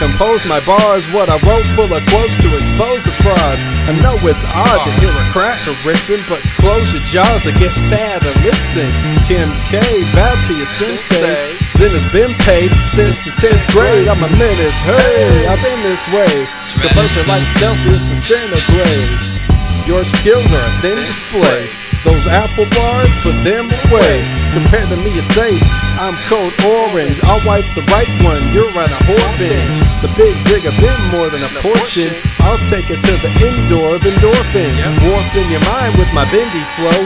compose my bars. What I wrote full of quotes to expose the frauds. I know it's odd to hear a cracker ripping, but close your jaws to get bad at lip sync. Kim K, bow to your sensei. Zen has been paid since the 10th grade. I'm a menace, hey, I've been this way. Composure like Celsius to centigrade. Your skills are a thin display. Those apple bars, put them away. Compared to me, you're safe. I'm code orange. I'll wipe the right one. You're on a whore binge. The big zig a bit more than a portion. I'll take it to the indoor of endorphins. Warping your mind with my bendy flow.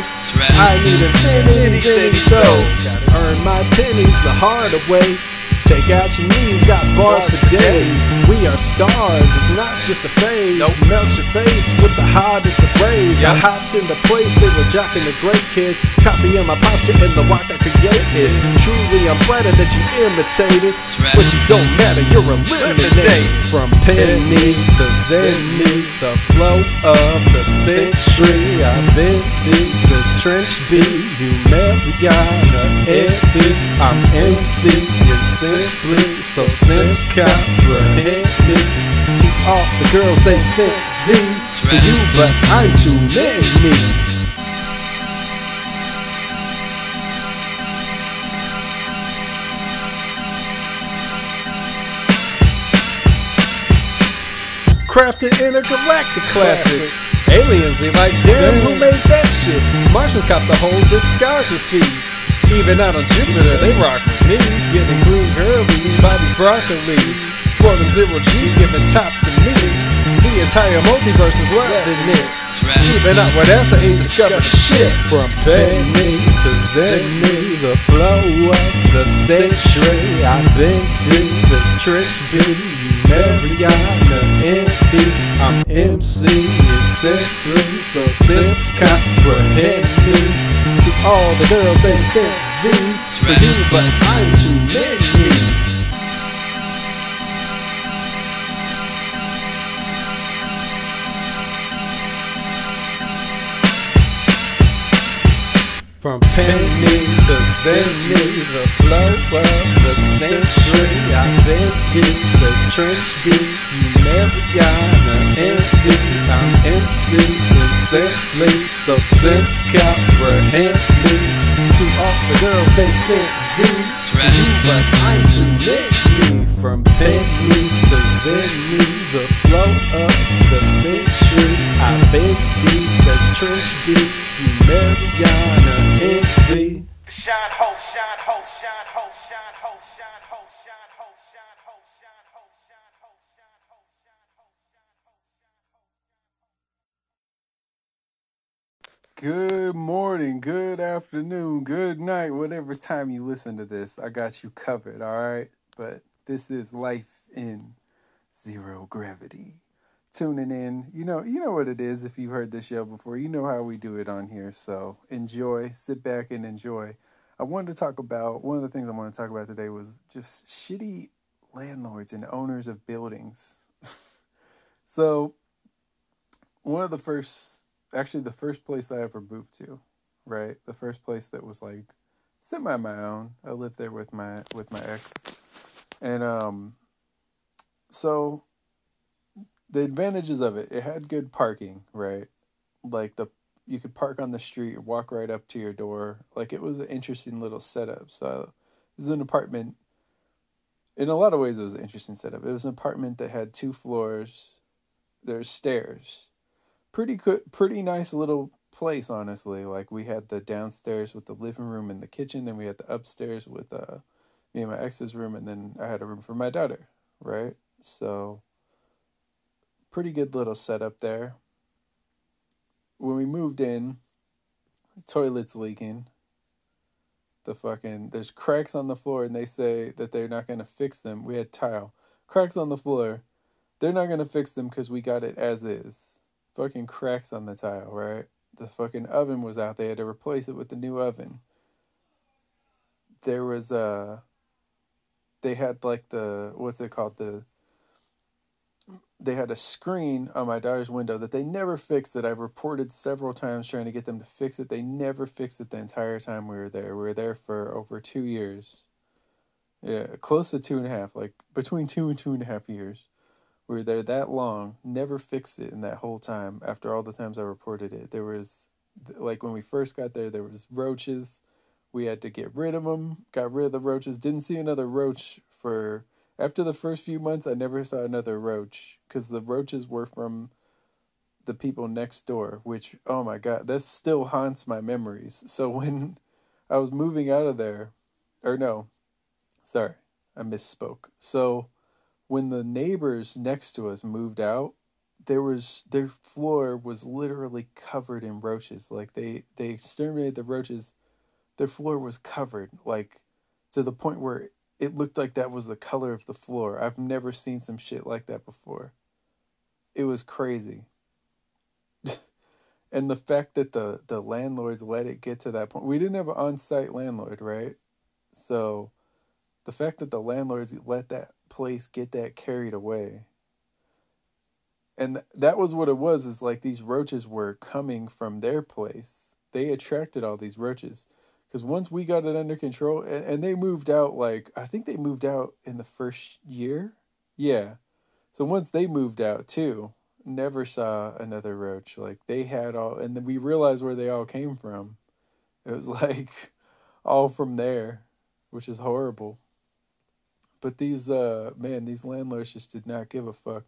I need infinities in it though. Gotta earn my pennies the hard way. Take out your knees, got bars for days. We are stars, it's not just a phase. Nope. Melt your face with the hottest of rays. I hopped in the place, they were jocking the great kid. Copying my posture and the walk I created. Truly, I'm flattered that you imitated. right. But you don't matter, you're eliminated. From pennies to zenny, the flow of the century. I've been deep, this trench beat. You Mariana, Eddie. I'm MC and simply, so Sims comprehend me. Keep off the girls, they sent Z for you, but I'm too many. Crafted intergalactic classics. Aliens be like, damn, who made that shit? Martians cop the whole discography. Even out on Jupiter, they rock with me. Getting green girlies, bodies broccoli. Floating zero G, giving top to me. The entire multiverse is loving it. Even out where NASA ain't discovered shit. From pennies to zenny, the flow of the century. I've been deep as trench beat. Mariana Envy. I'm MC and simply so Sims comprehend me. All the girls they sent Z for you, but I'm too many. From pennies to zenny, the flow of the century. I've deep as trench beat. You Mariana Envy. I'm MC and simply so Sims comprehend me. To all the girls they sent Z you, but I'm too many. From pennies to zenny, the flow of the century. I've deep as trench beat. You Mariana Envy. Shine ho, shine ho, shine ho, shine ho, shine ho, shine ho, shine ho, shine ho, shine ho, shine ho, shine ho, shine ho. Good morning, good afternoon, good night, whatever time you listen to this. I got you covered, all right? But this is life in zero gravity. Tuning in, you know, you know what it is if you've heard this show before. You know how we do it on here. So enjoy, sit back and enjoy. I wanted to talk about one of the things I want to talk about today was just shitty landlords and owners of buildings. so one of the first actually the first place I ever moved to, right? The first place that was like semi my own. I lived there with my with my ex. And um so the advantages of it, it had good parking, right? Like the you could park on the street, walk right up to your door. Like it was an interesting little setup. So it was an apartment in a lot of ways it was an interesting setup. It was an apartment that had two floors. There's stairs pretty good, pretty nice little place, honestly. Like we had the downstairs with the living room and the kitchen, then we had the upstairs with uh me and my ex's room, and then I had a room for my daughter, right? So pretty good little setup there. When we moved in, toilet's leaking. The fucking there's cracks on the floor, and they say that they're not gonna fix them. We had tile cracks on the floor. They're not gonna fix them because we got it as is fucking cracks on the tile, right? The fucking oven was out. They had to replace it with the new oven. There was uh they had like the what's it called? The they had a screen on my daughter's window that they never fixed that I've reported several times trying to get them to fix it. They never fixed it the entire time we were there. We were there for over two years. Yeah, close to two and a half, like between two and two and a half years. We were there that long, never fixed it in that whole time. After all the times I reported it, there was like when we first got there, there was roaches. We had to get rid of them. Got rid of the roaches. Didn't see another roach for after the first few months. I never saw another roach because the roaches were from the people next door. Which oh my god, that still haunts my memories. So when I was moving out of there, or no, sorry, I misspoke. So when the neighbors next to us moved out, there was their floor was literally covered in roaches. Like they they exterminated the roaches. Their floor was covered like to the point where it looked like that was the color of the floor. I've never seen some shit like that before. It was crazy. and the fact that the the landlords let it get to that point. We didn't have an on-site landlord, right? So the fact that the landlords let that place get that carried away and that was what it was is like these roaches were coming from their place they attracted all these roaches because once we got it under control and, and, they moved out like i think they moved out in the first year? Yeah. So once they moved out too never saw another roach. Like they had all and then we realized where they all came from. It was like all from there which is horrible. But these uh man, these landlords just did not give a fuck.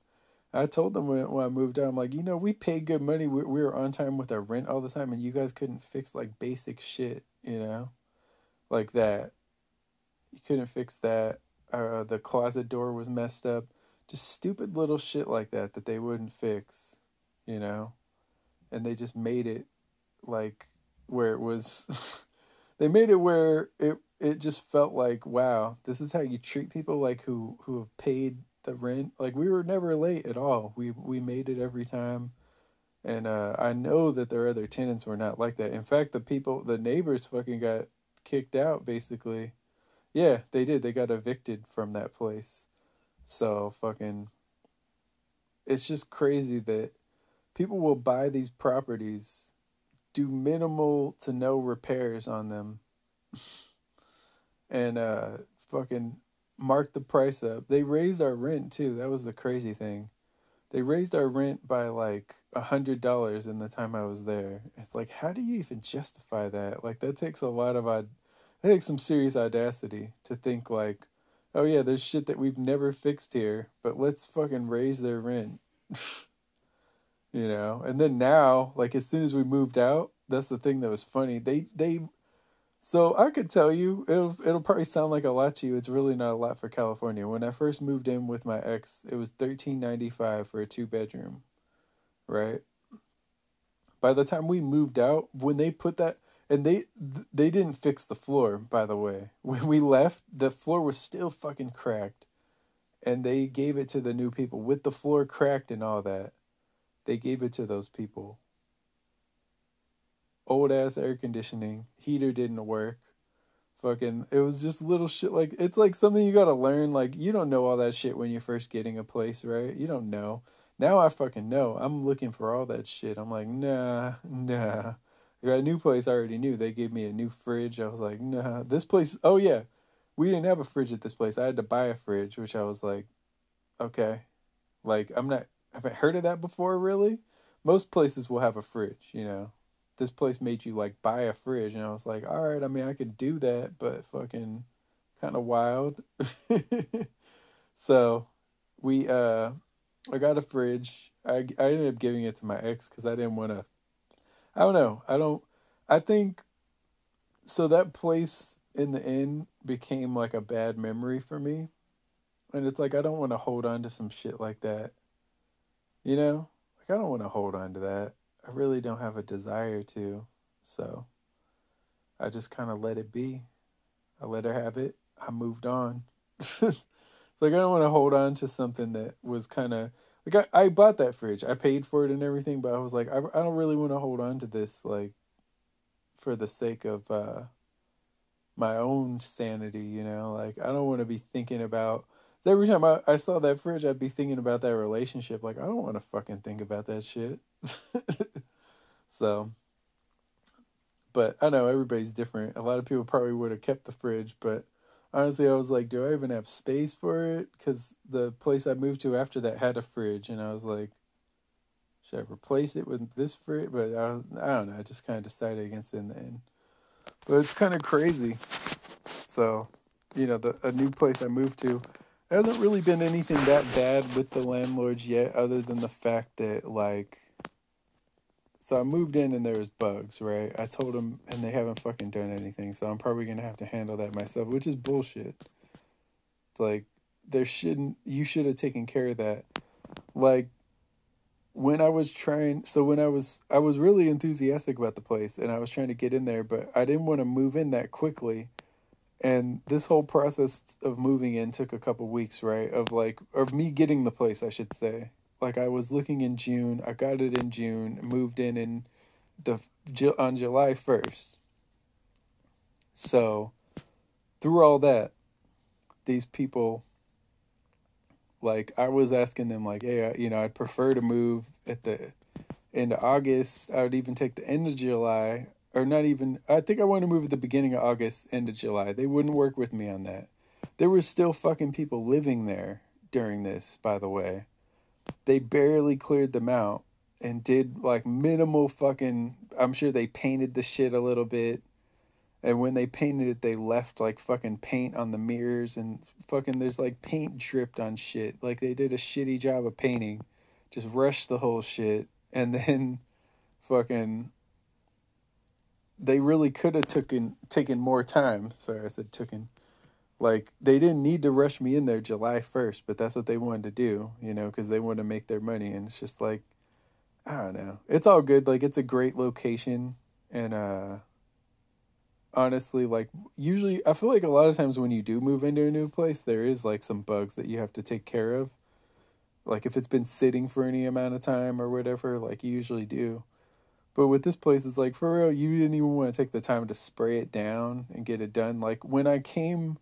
I told them when, when I moved out, I'm like, you know, we paid good money. We, we were on time with our rent all the time, and you guys couldn't fix like basic shit, you know, like that. You couldn't fix that. Uh, the closet door was messed up. Just stupid little shit like that that they wouldn't fix, you know, and they just made it like where it was. they made it where it it just felt like wow this is how you treat people like who who have paid the rent like we were never late at all. We we made it every time. And uh i know that their other tenants were not like that. In fact the people the neighbors fucking got kicked out basically. Yeah they did. They got evicted from that place. So fucking it's just crazy that people will buy these properties do minimal to no repairs on them. And uh fucking mark the price up. They raised our rent too. That was the crazy thing. They raised our rent by like a hundred dollars in the time I was there. It's like, how do you even justify that? Like that takes a lot of that takes some serious audacity to think like, oh yeah, there's shit that we've never fixed here, but let's fucking raise their rent. you know, and then now, like as soon as we moved out, that's the thing that was funny. They they so I could tell you, it'll it'll probably sound like a lot to you. It's really not a lot for California. When I first moved in with my ex, it was thirteen ninety five for a two bedroom, right? By the time we moved out, when they put that, and they they didn't fix the floor. By the way, when we left, the floor was still fucking cracked, and they gave it to the new people with the floor cracked and all that. They gave it to those people old ass air conditioning, heater didn't work. Fucking, it was just little shit like it's like something you gotta learn. Like you don't know all that shit when you're first getting a place, right? You don't know. Now I fucking know. I'm looking for all that shit. I'm like, nah, nah. I got a new place I already knew. They gave me a new fridge. I was like, nah. This place, oh yeah, we didn't have a fridge at this place. I had to buy a fridge, which I was like, okay. Like I'm not. I haven't heard of that before. Really, most places will have a fridge. You know, this place made you like buy a fridge and I was like, all right, I mean I could do that, but fucking kind of wild. so we uh I got a fridge. I I ended up giving it to my ex cuz I didn't want to I don't know. I don't I think so that place in the end became like a bad memory for me. And it's like I don't want to hold on to some shit like that. You know? Like I don't want to hold on to that. I really don't have a desire to. So I just kind of let it be. I let her have it. I moved on. it's like I don't want to hold on to something that was kind of like I, I bought that fridge. I paid for it and everything, but I was like I I don't really want to hold on to this like for the sake of uh my own sanity, you know? Like I don't want to be thinking about every time I, I saw that fridge, I'd be thinking about that relationship. Like, I don't want to fucking think about that shit. so, but I know everybody's different. A lot of people probably would have kept the fridge, but honestly, I was like, do I even have space for it? Because the place I moved to after that had a fridge, and I was like, should I replace it with this fridge? But I, I don't know. I just kind of decided against it in the end. But it's kind of crazy. So, you know, the a new place I moved to hasn't really been anything that bad with the landlords yet, other than the fact that like. So I moved in and there was bugs, right? I told them, and they haven't fucking done anything. So I'm probably gonna have to handle that myself, which is bullshit. It's like there shouldn't. You should have taken care of that. Like when I was trying, so when I was, I was really enthusiastic about the place, and I was trying to get in there, but I didn't want to move in that quickly and this whole process of moving in took a couple weeks right? Of like of me getting the place i should say. Like i was looking in june i got it in june moved in in the on july 1st so through all that these people like i was asking them like hey you know i'd prefer to move at the end of august. I would even take the end of july or not even I think I want to move at the beginning of August, end of July. They wouldn't work with me on that. There were still fucking people living there during this, by the way. They barely cleared them out and did like minimal fucking I'm sure they painted the shit a little bit. And when they painted it, they left like fucking paint on the mirrors and fucking there's like paint dripped on shit. Like they did a shitty job of painting. Just rushed the whole shit and then fucking they really could have taken taken more time. Sorry, I said taken. Like they didn't need to rush me in there July first, but that's what they wanted to do, you know, because they want to make their money, and it's just like, I don't know. It's all good. Like it's a great location, and uh, honestly, like usually, I feel like a lot of times when you do move into a new place, there is like some bugs that you have to take care of. Like if it's been sitting for any amount of time or whatever, like you usually do but with this place, it's like for real, you didn't even want to take the time to spray it down and get it done. Like when I came,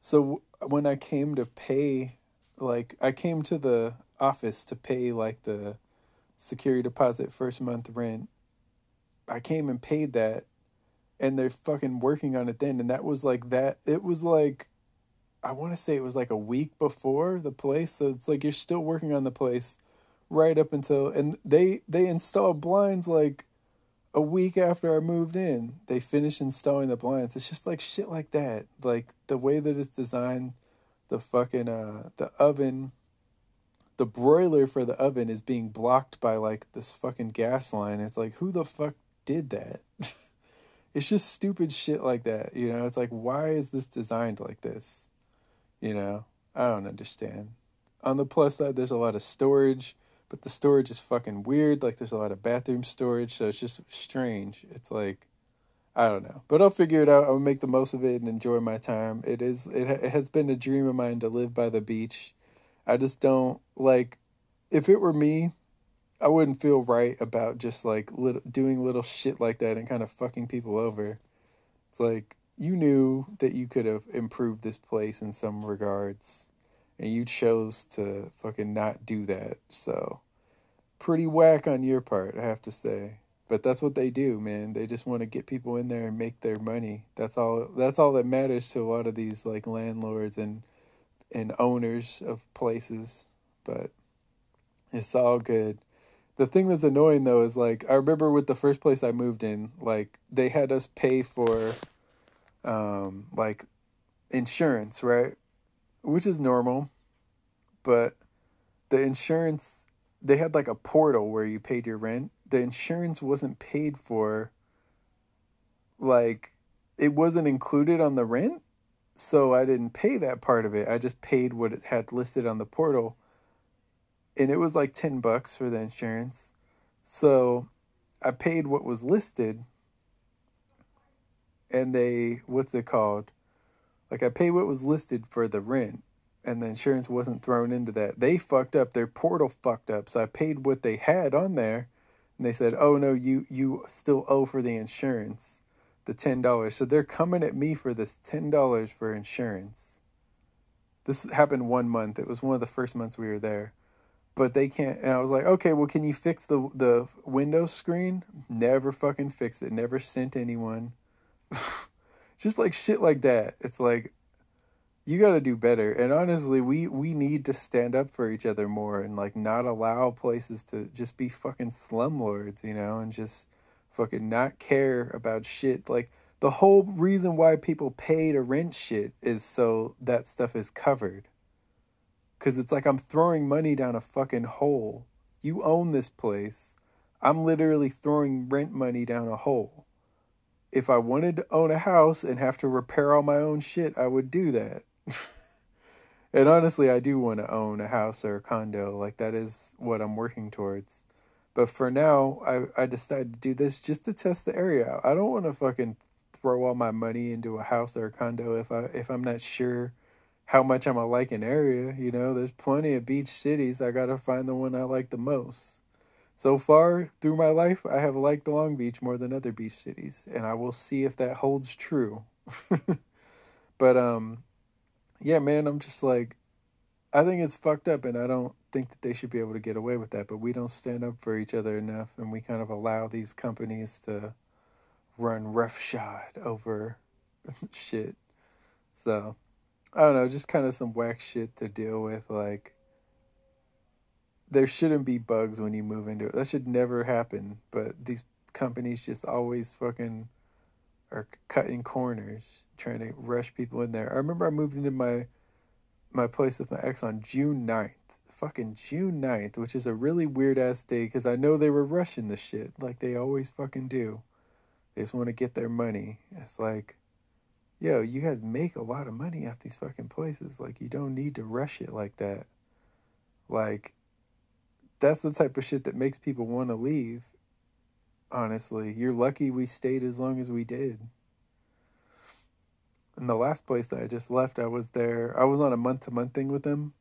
so when I came to pay, like I came to the office to pay like the security deposit first month rent. I came and paid that, and they're fucking working on it then. And that was like that. It was like, I want to say it was like a week before the place. So it's like you're still working on the place right up until and they they installed blinds like a week after I moved in. They finished installing the blinds. It's just like shit like that. Like the way that it's designed, the fucking uh the oven the broiler for the oven is being blocked by like this fucking gas line. It's like who the fuck did that? it's just stupid shit like that, you know? It's like why is this designed like this? You know? I don't understand. On the plus side, there's a lot of storage but the storage is fucking weird. Like there's a lot of bathroom storage, so it's just strange. It's like I don't know, but I'll figure it out. I'll make the most of it and enjoy my time. It is it, it has been a dream of mine to live by the beach. I just don't like if it were me, I wouldn't feel right about just like little, doing little shit like that and kind of fucking people over. It's like you knew that you could have improved this place in some regards and you chose to fucking not do that. So, pretty whack on your part, I have to say. But that's what they do, man. They just want to get people in there and make their money. That's all that's all that matters to a lot of these like landlords and and owners of places. But it's all good. The thing that's annoying though is like I remember with the first place I moved in, like they had us pay for um like insurance, right? Which is normal, but the insurance they had like a portal where you paid your rent. The insurance wasn't paid for like it wasn't included on the rent, so I didn't pay that part of it. I just paid what it had listed on the portal. And it was like 10 bucks for the insurance. So I paid what was listed and they what's it called? Like I paid what was listed for the rent and the insurance wasn't thrown into that. They fucked up. Their portal fucked up. So I paid what they had on there and they said, "Oh no, you you still owe for the insurance, the $10." So they're coming at me for this $10 for insurance. This happened one month. It was one of the first months we were there. But they can't and I was like, "Okay, well can you fix the the window screen?" Never fucking fixed it. Never sent anyone. just like shit like that. It's like you got to do better. And honestly, we we need to stand up for each other more and like not allow places to just be fucking slumlords, you know, and just fucking not care about shit. Like the whole reason why people pay to rent shit is so that stuff is covered. Cuz it's like I'm throwing money down a fucking hole. You own this place. I'm literally throwing rent money down a hole. If I wanted to own a house and have to repair all my own shit, I would do that. and honestly, I do want to own a house or a condo. Like that is what I'm working towards. But for now, I I decided to do this just to test the area out. I don't want to fucking throw all my money into a house or a condo if I if I'm not sure how much I'm gonna like an area. You know, there's plenty of beach cities. I gotta find the one I like the most. So far through my life, I have liked Long Beach more than other beach cities, and I will see if that holds true. but um, yeah, man, I'm just like, I think it's fucked up, and I don't think that they should be able to get away with that. But we don't stand up for each other enough, and we kind of allow these companies to run roughshod over shit. So I don't know, just kind of some whack shit to deal with. Like, there shouldn't be bugs when you move into it. That should never happen. But these companies just always fucking are cutting corners, trying to rush people in there. I remember I moved into my my place with my ex on June 9th. Fucking June 9th, which is a really weird ass day because I know they were rushing the shit like they always fucking do. They just want to get their money. It's like, yo, you guys make a lot of money off these fucking places. Like, you don't need to rush it like that. Like, that's the type of shit that makes people want to leave. Honestly, you're lucky we stayed as long as we did. In the last place that I just left, I was there. I was on a month to month thing with them.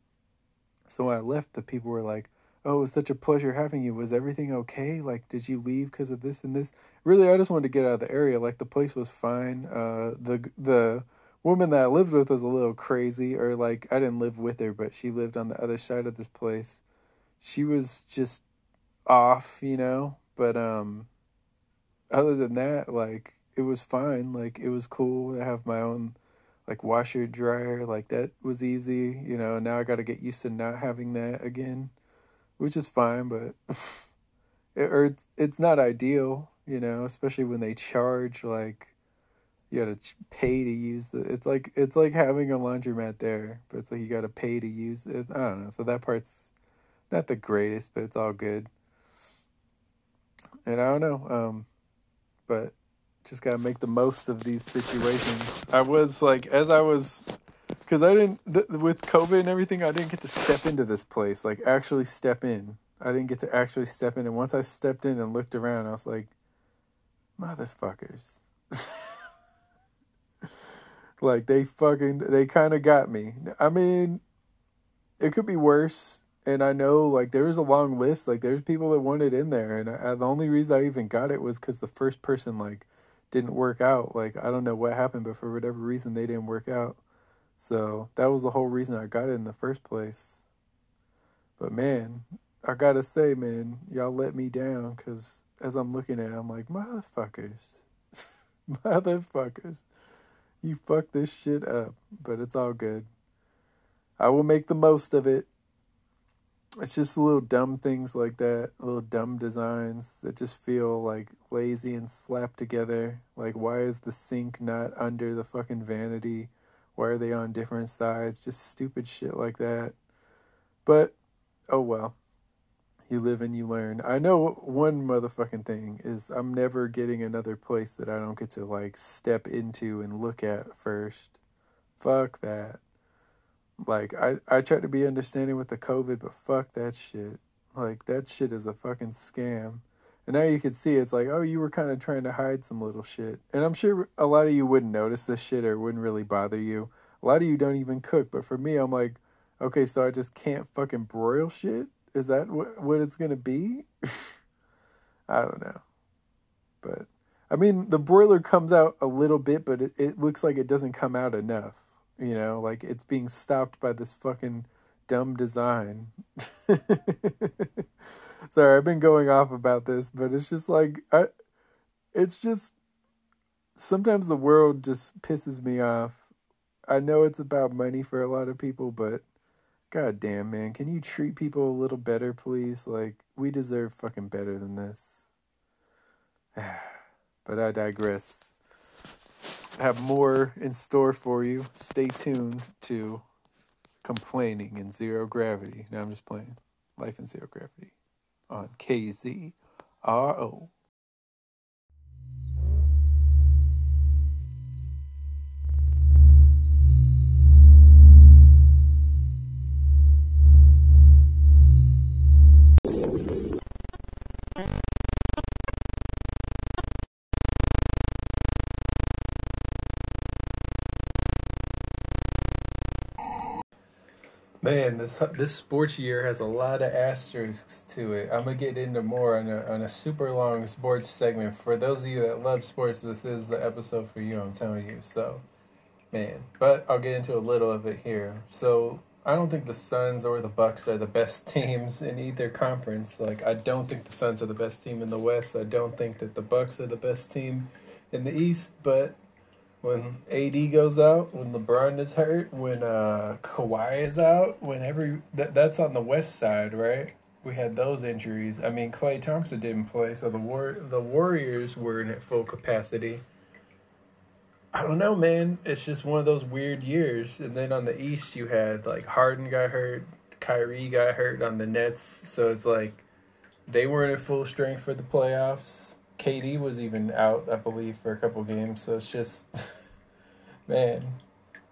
So when I left, the people were like, "Oh, it was such a pleasure having you. Was everything okay? Like, did you leave because of this and this?" Really, I just wanted to get out of the area. Like, the place was fine. Uh, the the woman that I lived with was a little crazy, or like I didn't live with her, but she lived on the other side of this place. She was just off, you know. But um, other than that, like it was fine. Like it was cool to have my own like washer dryer. Like that was easy, you know. Now I got to get used to not having that again, which is fine, but it, or it's it's not ideal, you know, especially when they charge like you gotta pay to use the. It's like it's like having a laundromat there, but it's like you gotta pay to use it. I don't know. So that part's not the greatest, but it's all good. And I don't know. Um, but just gotta make the most of these situations. I was like, as I was, because I didn't th- with COVID and everything, I didn't get to step into this place, like actually step in. I didn't get to actually step in, and once I stepped in and looked around, I was like, motherfuckers. like they fucking they kind of got me. I mean, it could be worse and I know like there was a long list. Like there's people that wanted in there, and I, the only reason I even got it was because the first person like didn't work out. Like I don't know what happened, but for whatever reason they didn't work out. So that was the whole reason I got it in the first place. But man, I gotta say, man, y'all let me down because as I'm looking at it, I'm like, motherfuckers, motherfuckers, you fucked this shit up. But it's all good. I will make the most of it it's just little dumb things like that, little dumb designs that just feel like lazy and slapped together. Like, why is the sink not under the fucking vanity? Why are they on different sides? Just stupid shit like that. But, oh well. You live and you learn. I know one motherfucking thing is I'm never getting another place that I don't get to like step into and look at first. Fuck that. Like I I tried to be understanding with the COVID, but fuck that shit. Like that shit is a fucking scam. And now you can see it's like, oh, you were kind of trying to hide some little shit. And I'm sure a lot of you wouldn't notice this shit or wouldn't really bother you. A lot of you don't even cook, but for me, I'm like, okay, so I just can't fucking broil shit? Is that what what it's gonna be? I don't know. But I mean, the broiler comes out a little bit, but it, it looks like it doesn't come out enough. You know, like it's being stopped by this fucking dumb design. Sorry, I've been going off about this, but it's just like I it's just sometimes the world just pisses me off. I know it's about money for a lot of people, but god damn, man, can you treat people a little better, please? Like, we deserve fucking better than this. but I digress. Have more in store for you. Stay tuned to complaining in zero gravity. Now I'm just playing life in zero gravity on KZRO. Man, this this sports year has a lot of asterisks to it. I'm gonna get into more on a on a super long sports segment. For those of you that love sports, this is the episode for you. I'm telling you. So, man, but I'll get into a little of it here. So, I don't think the Suns or the Bucks are the best teams in either conference. Like, I don't think the Suns are the best team in the West. I don't think that the Bucks are the best team in the East. But when AD goes out, when LeBron is hurt, when uh Kawhi is out, when every that that's on the west side, right? We had those injuries. I mean, Klay Thompson didn't play, so the war the Warriors were in at full capacity. I don't know, man. It's just one of those weird years. And then on the East, you had like Harden got hurt, Kyrie got hurt on the Nets, so it's like they weren't at full strength for the playoffs. KD was even out, I believe, for a couple games. So it's just, man,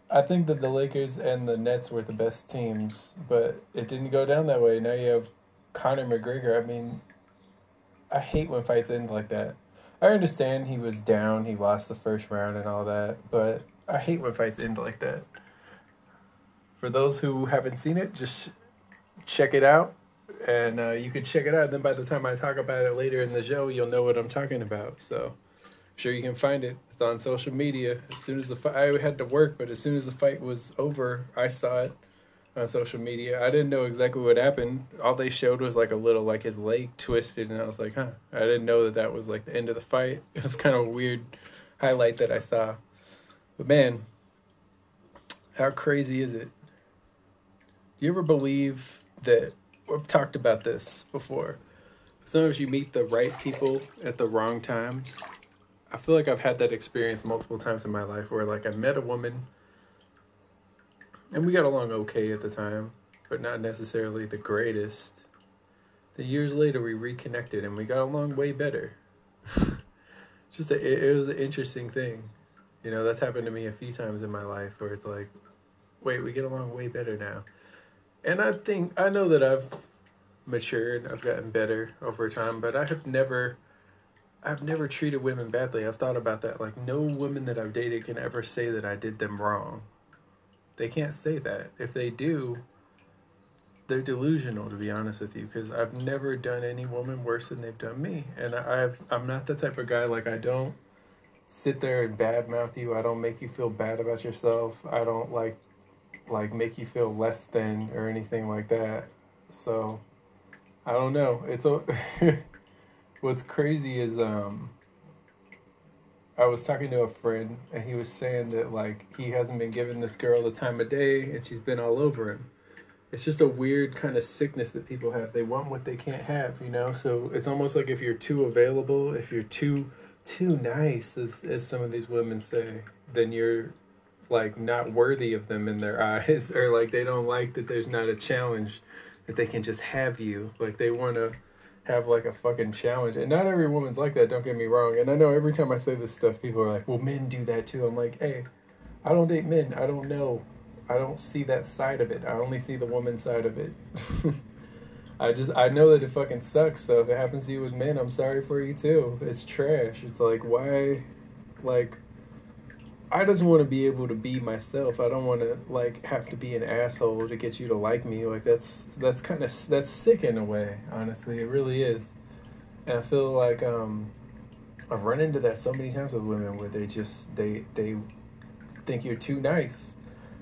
I think that the Lakers and the Nets were the best teams, but it didn't go down that way. Now you have Conor McGregor. I mean, I hate when fights end like that. I understand he was down, he lost the first round and all that, but I hate when fights end like that. For those who haven't seen it, just check it out and uh, you could check it out. And then by the time I talk about it later in the show, you'll know what I'm talking about. So I'm sure you can find it. It's on social media. As soon as the fight, I had to work, but as soon as the fight was over, I saw it on social media. I didn't know exactly what happened. All they showed was like a little like his leg twisted, and I was like, huh. I didn't know that that was like the end of the fight. It was kind of a weird highlight that I saw. But man, how crazy is it? Do you ever believe that we've talked about this before. Sometimes you meet the right people at the wrong times. I feel like I've had that experience multiple times in my life where like I met a woman and we got along okay at the time, but not necessarily the greatest. Then years later we reconnected and we got along way better. Just a, it, it was an interesting thing. You know, that's happened to me a few times in my life where it's like, wait, we get along way better now and I think I know that I've matured, I've gotten better over time, but I have never I've never treated women badly. I've thought about that. Like no woman that I've dated can ever say that I did them wrong. They can't say that. If they do, they're delusional to be honest with you because I've never done any woman worse than they've done me. And I've I'm not the type of guy like I don't sit there and badmouth you. I don't make you feel bad about yourself. I don't like like make you feel less than or anything like that. So I don't know. It's a what's crazy is um I was talking to a friend and he was saying that like he hasn't been giving this girl the time of day and she's been all over him. It's just a weird kind of sickness that people have. They want what they can't have, you know? So it's almost like if you're too available, if you're too too nice as as some of these women say, then you're like not worthy of them in their eyes or like they don't like that there's not a challenge that they can just have you. Like they want to have like a fucking challenge. And not every woman's like that don't get me wrong. And i know every time i say this stuff people are like well men do that too. I'm like hey i don't date men. I don't know. I don't see that side of it. I only see the woman side of it. I just i know that it fucking sucks so if it happens to you with men i'm sorry for you too. It's trash. It's like why like I just want to be able to be myself. I don't want to like have to be an asshole to get you to like me. Like that's that's kind of that's sick in a way. Honestly, it really is. And I feel like um, I've run into that so many times with women where they just they they think you're too nice.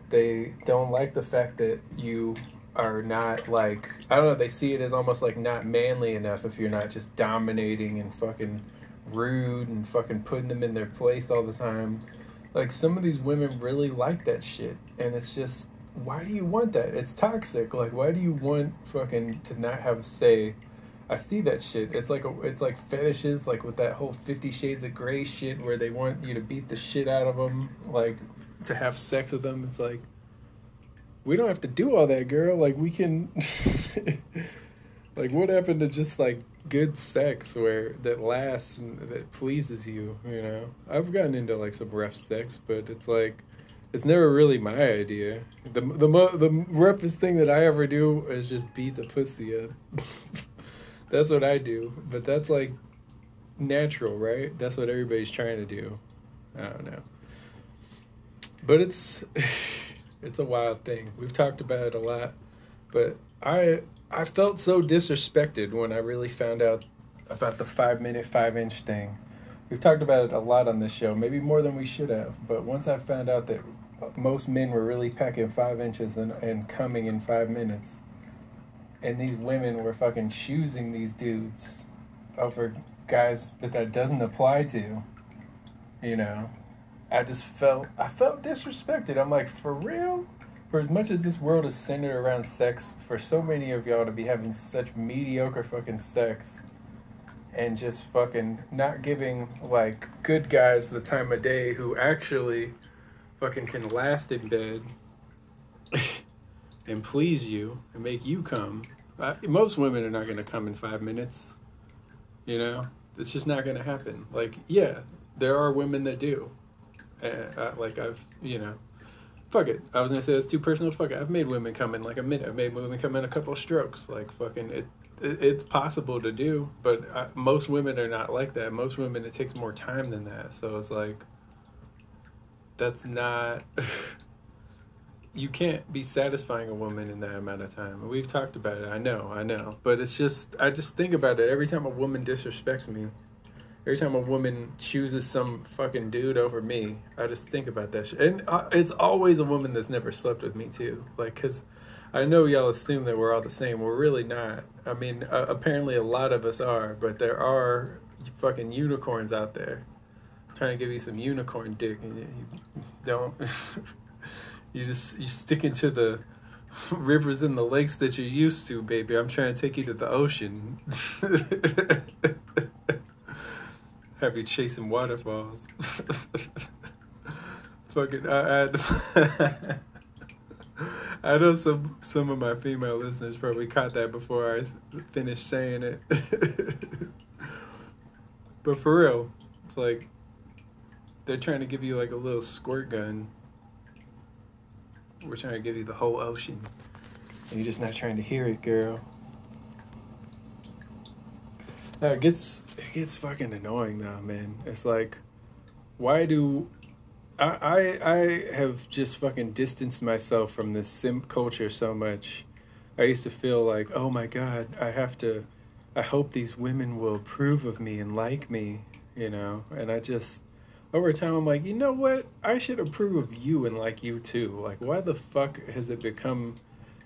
They don't like the fact that you are not like I don't know. They see it as almost like not manly enough if you're not just dominating and fucking rude and fucking putting them in their place all the time like some of these women really like that shit, and it's just why do you want that? It's toxic. Like why do you want fucking to not have a say? I see that shit. It's like a, it's like fetishes, like with that whole Fifty Shades of Grey shit, where they want you to beat the shit out of them, like to have sex with them. It's like we don't have to do all that, girl. Like we can, like what happened to just like good sex where that lasts and that pleases you? You know, I've gotten into like some rough sex, but it's like it's never really my idea. The the mo- the roughest thing that I ever do is just beat the pussy up. that's what I do, but that's like natural, right? That's what everybody's trying to do. I don't know. But it's it's a wild thing. We've talked about it a lot, but I I felt so disrespected when I really found out about the 5 minute 5 inch thing. We've talked about it a lot on this show, maybe more than we should have, but once I found out that most men were really packing 5 inches and, and coming in 5 minutes, and these women were fucking choosing these dudes over guys that that doesn't apply to you know? I just felt i felt disrespected. I'm like for real for as much as this world is centered around sex for so many of y'all to be having such mediocre fucking sex and just fucking not giving like good guys the time of day who actually fucking can last in bed and please you and make you come. Uh, most women are not going to come in five minutes. You know, it's just not going to happen. Like, yeah, there are women that do. Uh, uh, like I've, you know, fuck it. I was gonna say that's too personal. Fuck it. I've made women come in like a minute. I've made women come in a couple strokes. Like fucking it. it it's possible to do, but I, most women are not like that. Most women it takes more time than that. So it's like that's not. you can't be satisfying a woman in that amount of time. We've talked about it. I know, I know, but it's just I just think about it every time a woman disrespects me. Every time a woman chooses some fucking dude over me, I just think about that shit. And uh, it's always a woman that's never slept with me too. Like, cause I know y'all assume that we're all the same. We're really not. I mean, uh, apparently a lot of us are, but there are fucking unicorns out there trying to give you some unicorn dick, and you, you don't. you just you sticking to the rivers and the lakes that you're used to, baby. I'm trying to take you to the ocean. Have you chasing waterfalls? Fucking, I, I, I know some some of my female listeners probably caught that before I finished saying it. but for real, it's like they're trying to give you like a little squirt gun. We're trying to give you the whole ocean. And you're just not trying to hear it, girl. No, it gets it gets fucking annoying though, man. It's like, why do I I I have just fucking distanced myself from this simp culture so much. I used to feel like, oh my god, I have to. I hope these women will approve of me and like me, you know. And I just over time, I'm like, you know what? I should approve of you and like you too. Like, why the fuck has it become?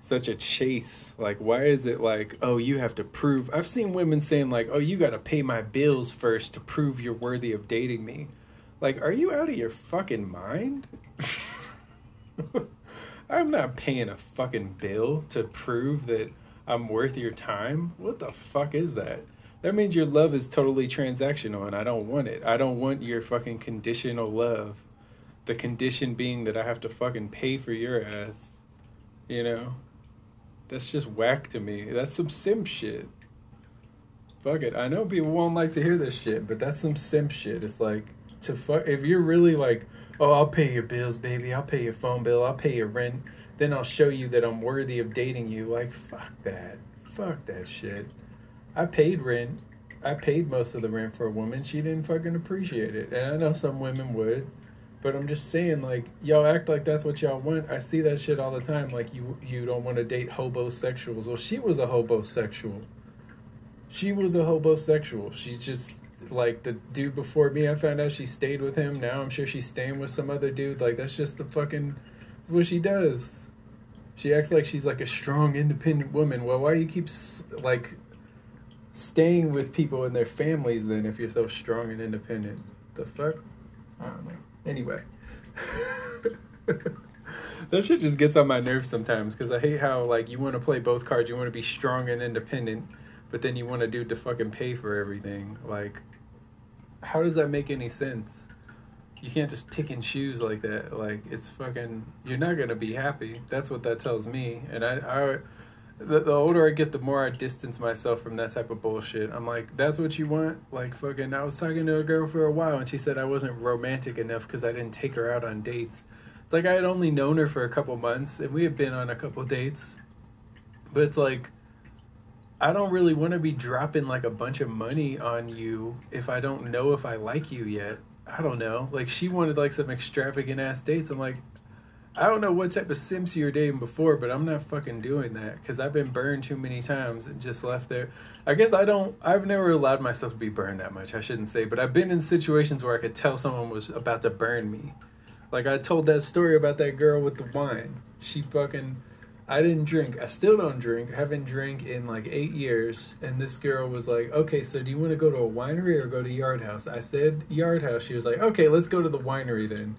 Such a chase. Like, why is it like, oh, you have to prove? I've seen women saying, like, oh, you got to pay my bills first to prove you're worthy of dating me. Like, are you out of your fucking mind? I'm not paying a fucking bill to prove that I'm worth your time. What the fuck is that? That means your love is totally transactional and I don't want it. I don't want your fucking conditional love. The condition being that I have to fucking pay for your ass. You know? That's just whack to me. That's some simp shit. Fuck it. I know people won't like to hear this shit, but that's some simp shit. It's like to fuck if you're really like, oh, I'll pay your bills, baby. I'll pay your phone bill. I'll pay your rent. Then I'll show you that I'm worthy of dating you. Like fuck that. Fuck that shit. I paid rent. I paid most of the rent for a woman. She didn't fucking appreciate it. And I know some women would. But I'm just saying, like, y'all act like that's what y'all want. I see that shit all the time. Like, you you don't want to date hobosexuals. Well, she was a hobosexual. She was a hobosexual. She just like the dude before me. I found out she stayed with him. Now I'm sure she's staying with some other dude. Like, that's just the fucking what she does. She acts like she's like a strong, independent woman. Well, why do you keep like staying with people and their families then if you're so strong and independent? The fuck? I don't know. Anyway. that shit just gets on my nerves sometimes because I hate how like you want to play both cards. You want to be strong and independent, but then you want a dude to fucking pay for everything. Like, how does that make any sense? You can't just pick and choose like that. Like, it's fucking. You're not gonna be happy. That's what that tells me. And I, I, the, the older I get, the more I distance myself from that type of bullshit. I'm like, that's what you want? Like, fucking. I was talking to a girl for a while, and she said I wasn't romantic enough because I didn't take her out on dates. It's like I had only known her for a couple months, and we had been on a couple dates. But it's like, I don't really want to be dropping like a bunch of money on you if I don't know if I like you yet. I don't know. Like she wanted like some extravagant ass dates. I'm like, I don't know what type of simps you were dating before, but I'm not fucking doing that because I've been burned too many times and just left there. I guess I don't. I've never allowed myself to be burned that much. I shouldn't say, but I've been in situations where I could tell someone was about to burn me. Like I told that story about that girl with the wine. She fucking. I didn't drink. I still don't drink. I haven't drank in like eight years. And this girl was like, okay, so do you want to go to a winery or go to Yard House? I said Yard House. She was like, okay, let's go to the winery then.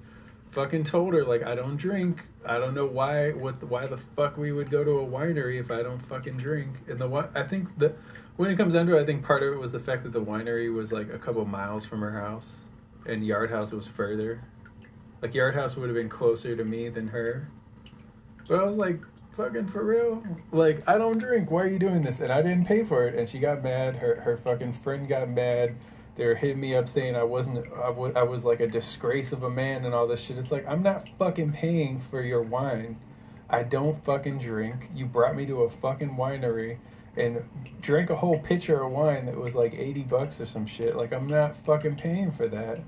Fucking told her like I don't drink. I don't know why what why the fuck we would go to a winery if I don't fucking drink. And the I think the when it comes down to it, I think part of it was the fact that the winery was like a couple miles from her house, and Yard House was further. Like Yard House would have been closer to me than her. But I was like, fucking for real? Like, I don't drink. Why are you doing this? And I didn't pay for it. And she got mad. Her her fucking friend got mad. They were hitting me up saying I wasn't, I wa- I was like a disgrace of a man and all this shit. It's like, I'm not fucking paying for your wine. I don't fucking drink. You brought me to a fucking winery and drank a whole pitcher of wine that was like 80 bucks or some shit. Like, I'm not fucking paying for that.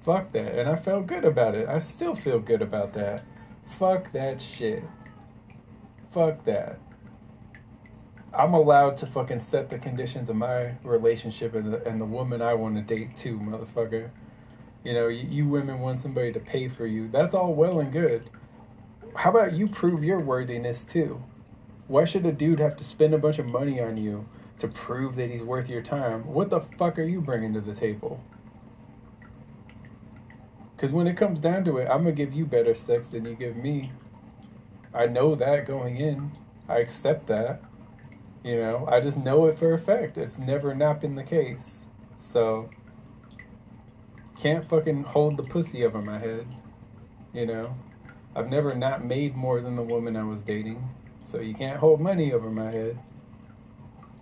Fuck that. And I felt good about it. I still feel good about that. Fuck that shit. Fuck that. I'm allowed to fucking set the conditions of my relationship and the, and the woman I want to date too, motherfucker. You know, you, you women want somebody to pay for you. That's all well and good. How about you prove your worthiness too? Why should a dude have to spend a bunch of money on you to prove that he's worth your time? What the fuck are you bringing to the table? Because when it comes down to it, I'm going to give you better sex than you give me. I know that going in. I accept that. You know, I just know it for a fact. It's never not been the case. So, can't fucking hold the pussy over my head. You know, I've never not made more than the woman I was dating. So, you can't hold money over my head.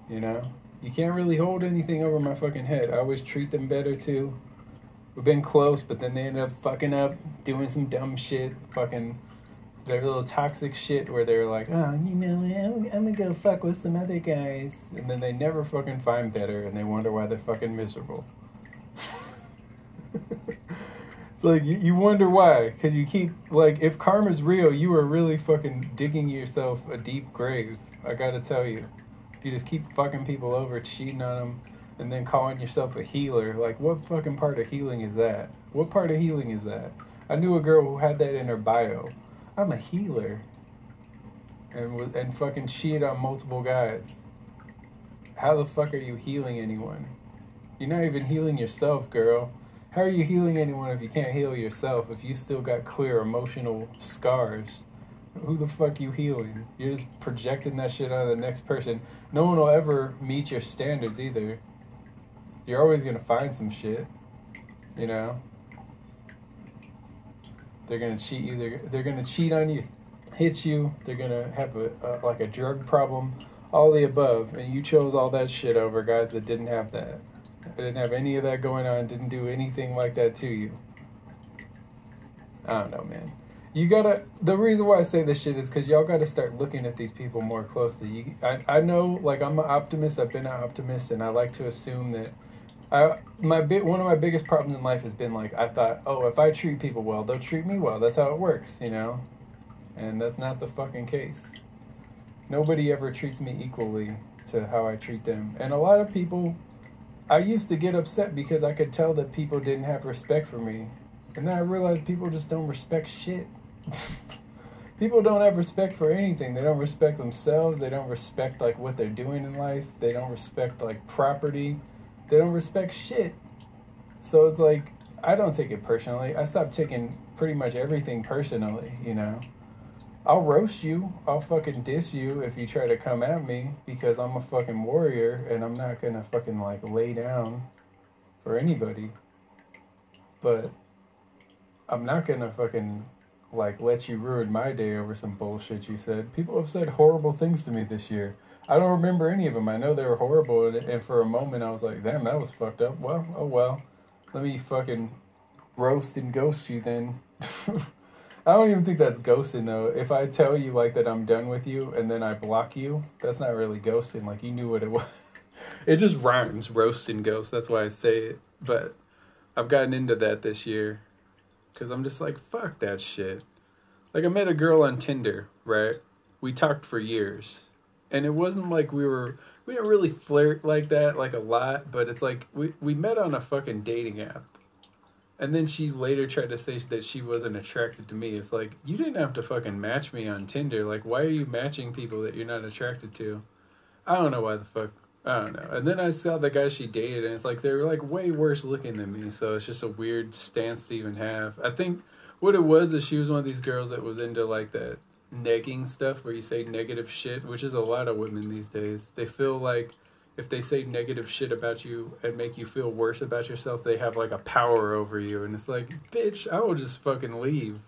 You know, you can't really hold anything over my fucking head. I always treat them better too. We've been close, but then they end up fucking up, doing some dumb shit, fucking their little toxic shit where they're like, oh, you know, I'm, I'm gonna go fuck with some other guys, and then they never fucking find better, and they wonder why they're fucking miserable. it's like you, you wonder why, because you keep like, if karma's real, you are really fucking digging yourself a deep grave. I gotta tell you, if you just keep fucking people over, cheating on them, and then calling yourself a healer, like what fucking part of healing is that? What part of healing is that? I knew a girl who had that in her bio. I'm a healer. And and fucking cheated on multiple guys. How the fuck are you healing anyone? You're not even healing yourself, girl. How are you healing anyone if you can't heal yourself? If you still got clear emotional scars, who the fuck you healing? You're just projecting that shit on the next person. No one will ever meet your standards either. You're always gonna find some shit, you know. They're gonna cheat you. They're, they're gonna cheat on you, hit you. They're gonna have a, a like a drug problem, all the above. And you chose all that shit over guys that didn't have that. They didn't have any of that going on. Didn't do anything like that to you. I don't know, man. You gotta. The reason why I say this shit is because y'all gotta start looking at these people more closely. You, I, I know, like I'm an optimist. I've been an optimist, and I like to assume that I my bit one of my biggest problems in life has been like I thought, oh, if I treat people well, they'll treat me well. That's how it works, you know. And that's not the fucking case. Nobody ever treats me equally to how I treat them. And a lot of people I used to get upset because I could tell that people didn't have respect for me. And then I realized people just don't respect shit. people don't have respect for anything. They don't respect themselves. They don't respect like what they're doing in life. They don't respect like property. They don't respect shit. So it's like I don't take it personally. I stopped taking pretty much everything personally, you know. I'll roast you. I'll fucking diss you if you try to come at me because I'm a fucking warrior and I'm not gonna fucking like lay down for anybody. But I'm not gonna fucking like let you ruin my day over some bullshit you said. People have said horrible things to me this year. I don't remember any of them. I know they were horrible, and, for a moment I was like, "Damn, that was fucked up." Well, oh well. Let me fucking roast and ghost you then. I don't even think that's ghosting though. If I tell you like that I'm done with you and then I block you, that's not really ghosting. Like you knew what it was. it just rhymes, roast and ghost. That's why I say it. But I've gotten into that this year because I'm just like fuck that shit. Like I met a girl on Tinder, right? We talked for years, and it wasn't like we were we didn't really flirt like that like a lot, but it's like we we met on a fucking dating app and then she later tried to say that she wasn't attracted to me. It's like, you didn't have to fucking match me on Tinder. Like, why are you matching people that you're not attracted to? I don't know why the fuck. I don't know. And then I saw the guy she dated, and it's like they were like way worse looking than me. So it's just a weird stance to even have. I think what it was is she was one of these girls that was into like that negging stuff where you say negative shit, which is a lot of women these days. They feel like if they say negative shit about you and make you feel worse about yourself, they have like a power over you. And it's like, bitch, I will just fucking leave.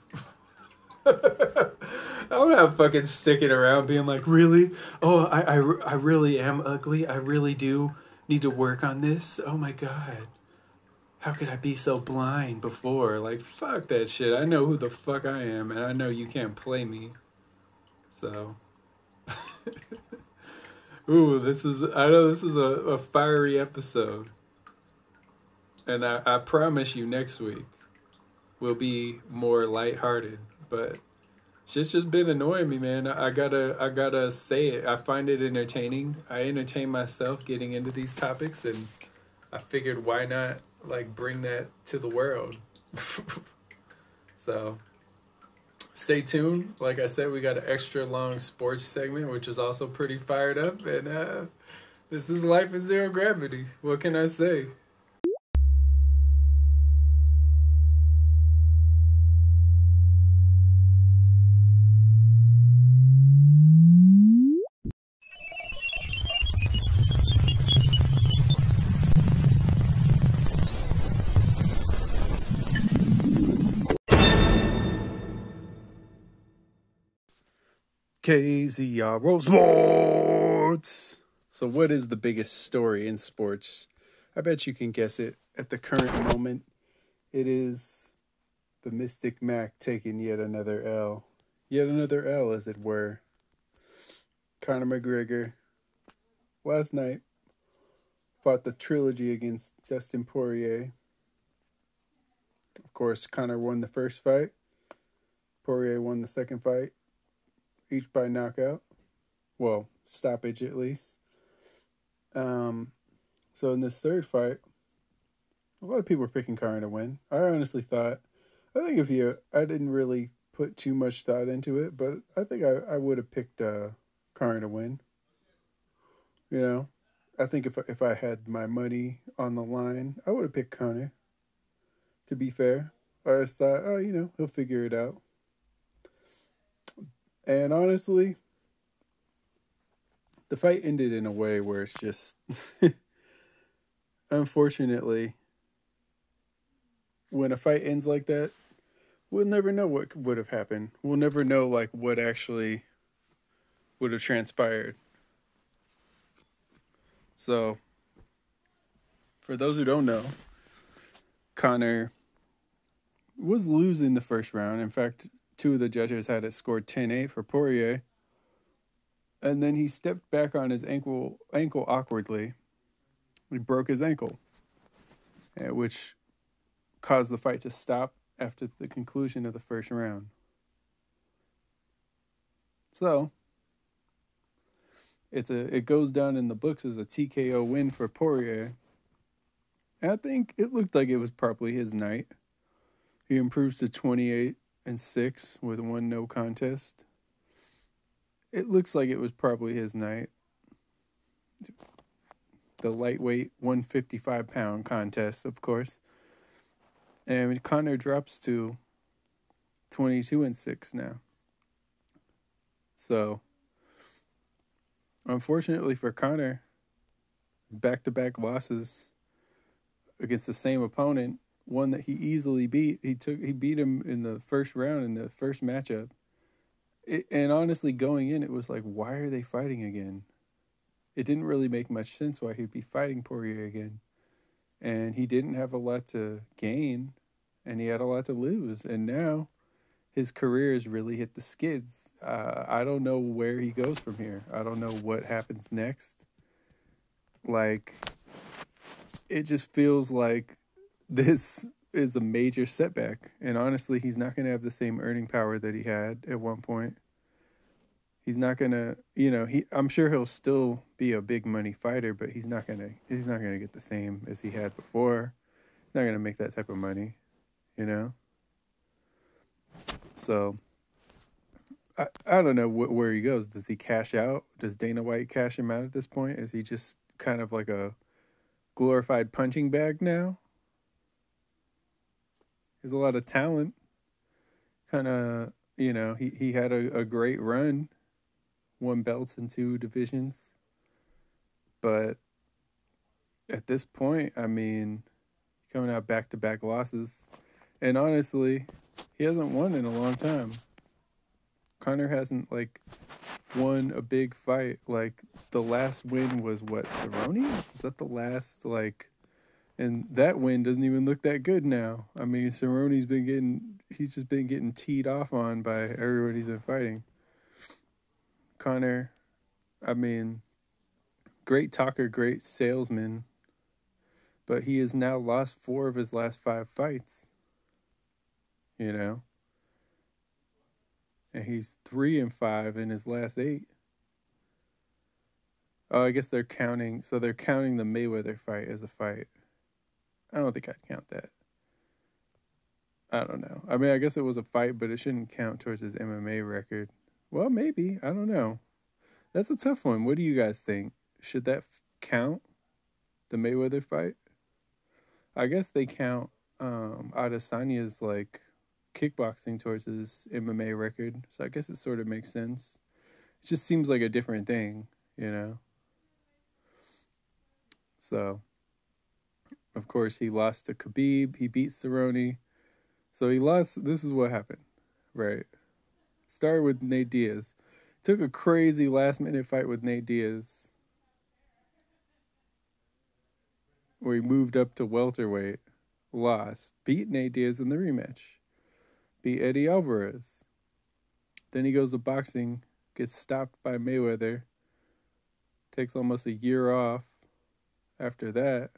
I'm not fucking sticking around being like, really? Oh, I, I, I really am ugly. I really do need to work on this. Oh my God. How could I be so blind before? Like, fuck that shit. I know who the fuck I am, and I know you can't play me. So. Ooh, this is I know this is a, a fiery episode. And I, I promise you next week will be more lighthearted. But shit's just been annoying me, man. I, I gotta I gotta say it. I find it entertaining. I entertain myself getting into these topics and I figured why not like bring that to the world. so stay tuned. Like I said, we got an extra long sports segment, which is also pretty fired up. And uh, this is Life in Zero Gravity. What can I say? KZRO Sports. So, what is the biggest story in sports? I bet you can guess it. At the current moment, it is the Mystic Mac taking yet another L. Yet another L, as it were. Conor McGregor, last night, fought the trilogy against Dustin Poirier. Of course, Conor won the first fight, Poirier won the second fight each by knockout. Well, stoppage at least. Um, so in this third fight, a lot of people were picking Conor to win. I honestly thought, I think if you, I didn't really put too much thought into it, but I think I, I would have picked uh, Conor to win. You know, I think if if I had my money on the line, I would have picked Conor. To be fair, I just thought, oh, you know, he'll figure it out. And honestly, the fight ended in a way where it's just unfortunately when a fight ends like that, we'll never know what would have happened. We'll never know like what actually would have transpired. So, for those who don't know, Conor was losing the first round. In fact, two of the judges had it scored 10-8 for Poirier. And then he stepped back on his ankle ankle awkwardly. He broke his ankle, eh, which caused the fight to stop after the conclusion of the first round. So, it's a it goes down in the books as a TKO win for Poirier. And I think it looked like it was probably his night. He improves to 28 and six with one no contest. It looks like it was probably his night. The lightweight 155 pound contest, of course. And Conor drops to 22 and 6 now. So, unfortunately for Conor, back to back losses against the same opponent, one that he easily beat. He took he beat him in the first round in the first matchup. It, and honestly, going in, it was like, why are they fighting again? It didn't really make much sense why he'd be fighting Poirier again. And he didn't have a lot to gain, and he had a lot to lose. And now his career has really hit the skids. Uh, I don't know where he goes from here. I don't know what happens next. Like, it just feels like this is a major setback. And honestly, he's not going to have the same earning power that he had at one point. He's not going to, you know, he I'm sure he'll still be a big money fighter, but he's not going to he's not going to get the same as he had before. He's not going to make that type of money, you know? So I, I don't know wh- where he goes. Does he cash out? Does Dana White cash him out at this point? Is he just kind of like a glorified punching bag now? There's a lot of talent. Kind of, you know, he, he had a, a great run, won belts in two divisions. But at this point, I mean, coming out back to back losses. And honestly, he hasn't won in a long time. Conor hasn't like won a big fight. Like the last win was what Cerrone? Is that the last like? And that win doesn't even look that good now. I mean, Cerrone's been getting he's just been getting teed off on by everyone he's been fighting. Conor, I mean, great talker, great salesman, but he has now lost four of his last five fights. You know, and he's three and five in his last eight. Oh, I guess they're counting. So they're counting the Mayweather fight as a fight. I don't think I'd count that. I don't know. I mean, I guess it was a fight, but it shouldn't count towards his MMA record. Well, maybe. I don't know. That's a tough one. What do you guys think? Should that f- count? The Mayweather fight? I guess they count um Adesanya's like kickboxing towards his MMA record. So I guess it sort of makes sense. It just seems like a different thing, you know. So, of course, he lost to Khabib. He beat Cerrone. So he lost. This is what happened, right? Started with Nate Diaz. Took a crazy last minute fight with Nate Diaz, where he moved up to welterweight, lost, beat Nate Diaz in the rematch, beat Eddie Alvarez. Then he goes to boxing, gets stopped by Mayweather, takes almost a year off after that.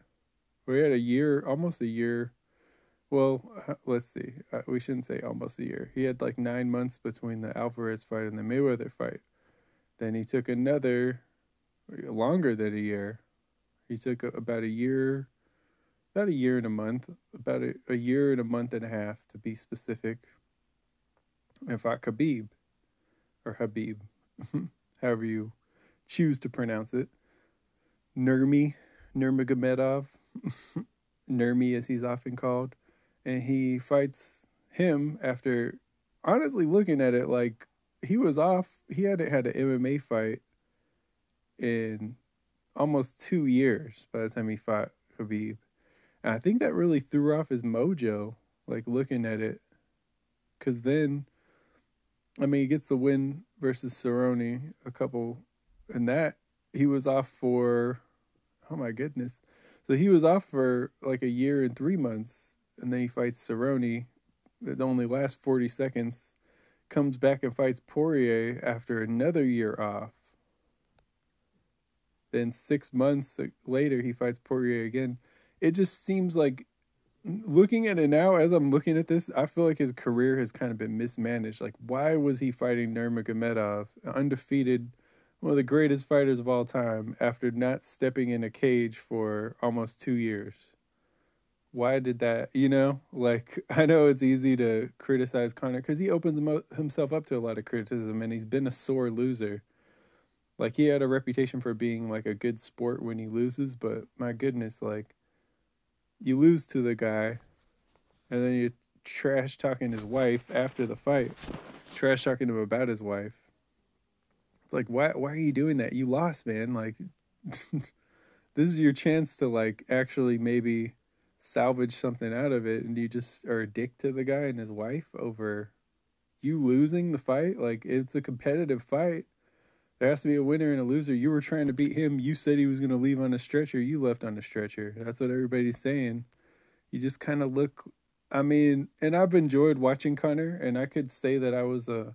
We had a year, almost a year. Well, uh, let's see. Uh, we shouldn't say almost a year. He had like nine months between the Alvarez fight and the Mayweather fight. Then he took another, longer than a year. He took about a year, about a year and a month, about a, a year and a month and a half to be specific. And fought Khabib, or Habib, however you choose to pronounce it. Nurmi, Nurmagomedov, Nurmi as he's often called, and he fights him after honestly looking at it like he was off. He hadn't had an MMA fight in almost two years by the time he fought Khabib. And I think that really threw off his mojo, like looking at it. Because then, I mean, he gets the win versus Cerrone a couple, and that he was off for, oh my goodness. So he was off for like a year and three months, and then he fights Cerrone. It only lasts 40 seconds. Comes back and fights Poirier after another year off. Then six months uh, later, he fights Poirier again. It just seems like, looking at it now, as I'm looking at this, I feel like his career has kind of been mismanaged. Like, why was he fighting Nurmagomedov, undefeated, one of the greatest fighters of all time, after not stepping in a cage for almost two years? Why did that? You know, like I know it's easy to criticize Conor because he opens himself up to a lot of criticism, and he's been a sore loser. Like he had a reputation for being like a good sport when he loses, but my goodness, like you lose to the guy and then you trash talking his wife after the fight, trash talking him about his wife. It's like why why are you doing that? You lost, man. Like this is your chance to like actually maybe salvage something out of it and you just are a dick to the guy and his wife over you losing the fight? Like it's a competitive fight. There has to be a winner and a loser. You were trying to beat him. You said he was going to leave on a stretcher. You left on a stretcher. That's what everybody's saying. You just kind of look i mean and i've enjoyed watching Conor and i could say that i was a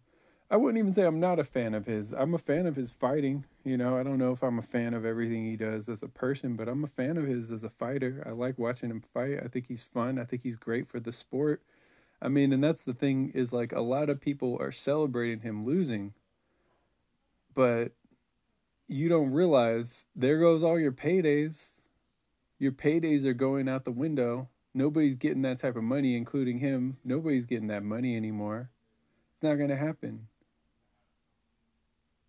I wouldn't even say I'm not a fan of his. I'm a fan of his fighting. You know, I don't know if I'm a fan of everything he does as a person, but I'm a fan of his as a fighter. I like watching him fight. I think he's fun. I think he's great for the sport. I mean, and that's the thing is like a lot of people are celebrating him losing, but you don't realize there goes all your paydays. Your paydays are going out the window. Nobody's getting that type of money, including him. Nobody's getting that money anymore. It's not going to happen.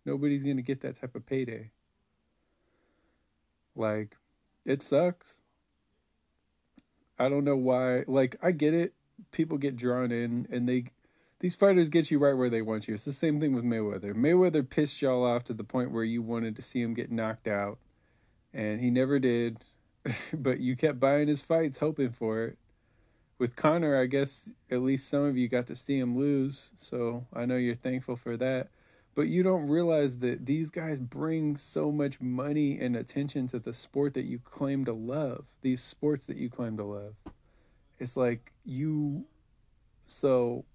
Nobody's going to get that type of payday. Like, it sucks. I don't know why. Like, I get it. People get drawn in, and they, these fighters get you right where they want you. It's the same thing with Mayweather. Mayweather pissed y'all off to the point where you wanted to see him get knocked out, and he never did. but you kept buying his fights, hoping for it. With Conor, I guess at least some of you got to see him lose, so I know you're thankful for that but you don't realize that these guys bring so much money and attention to the sport that you claim to love these sports that you claim to love. It's like you so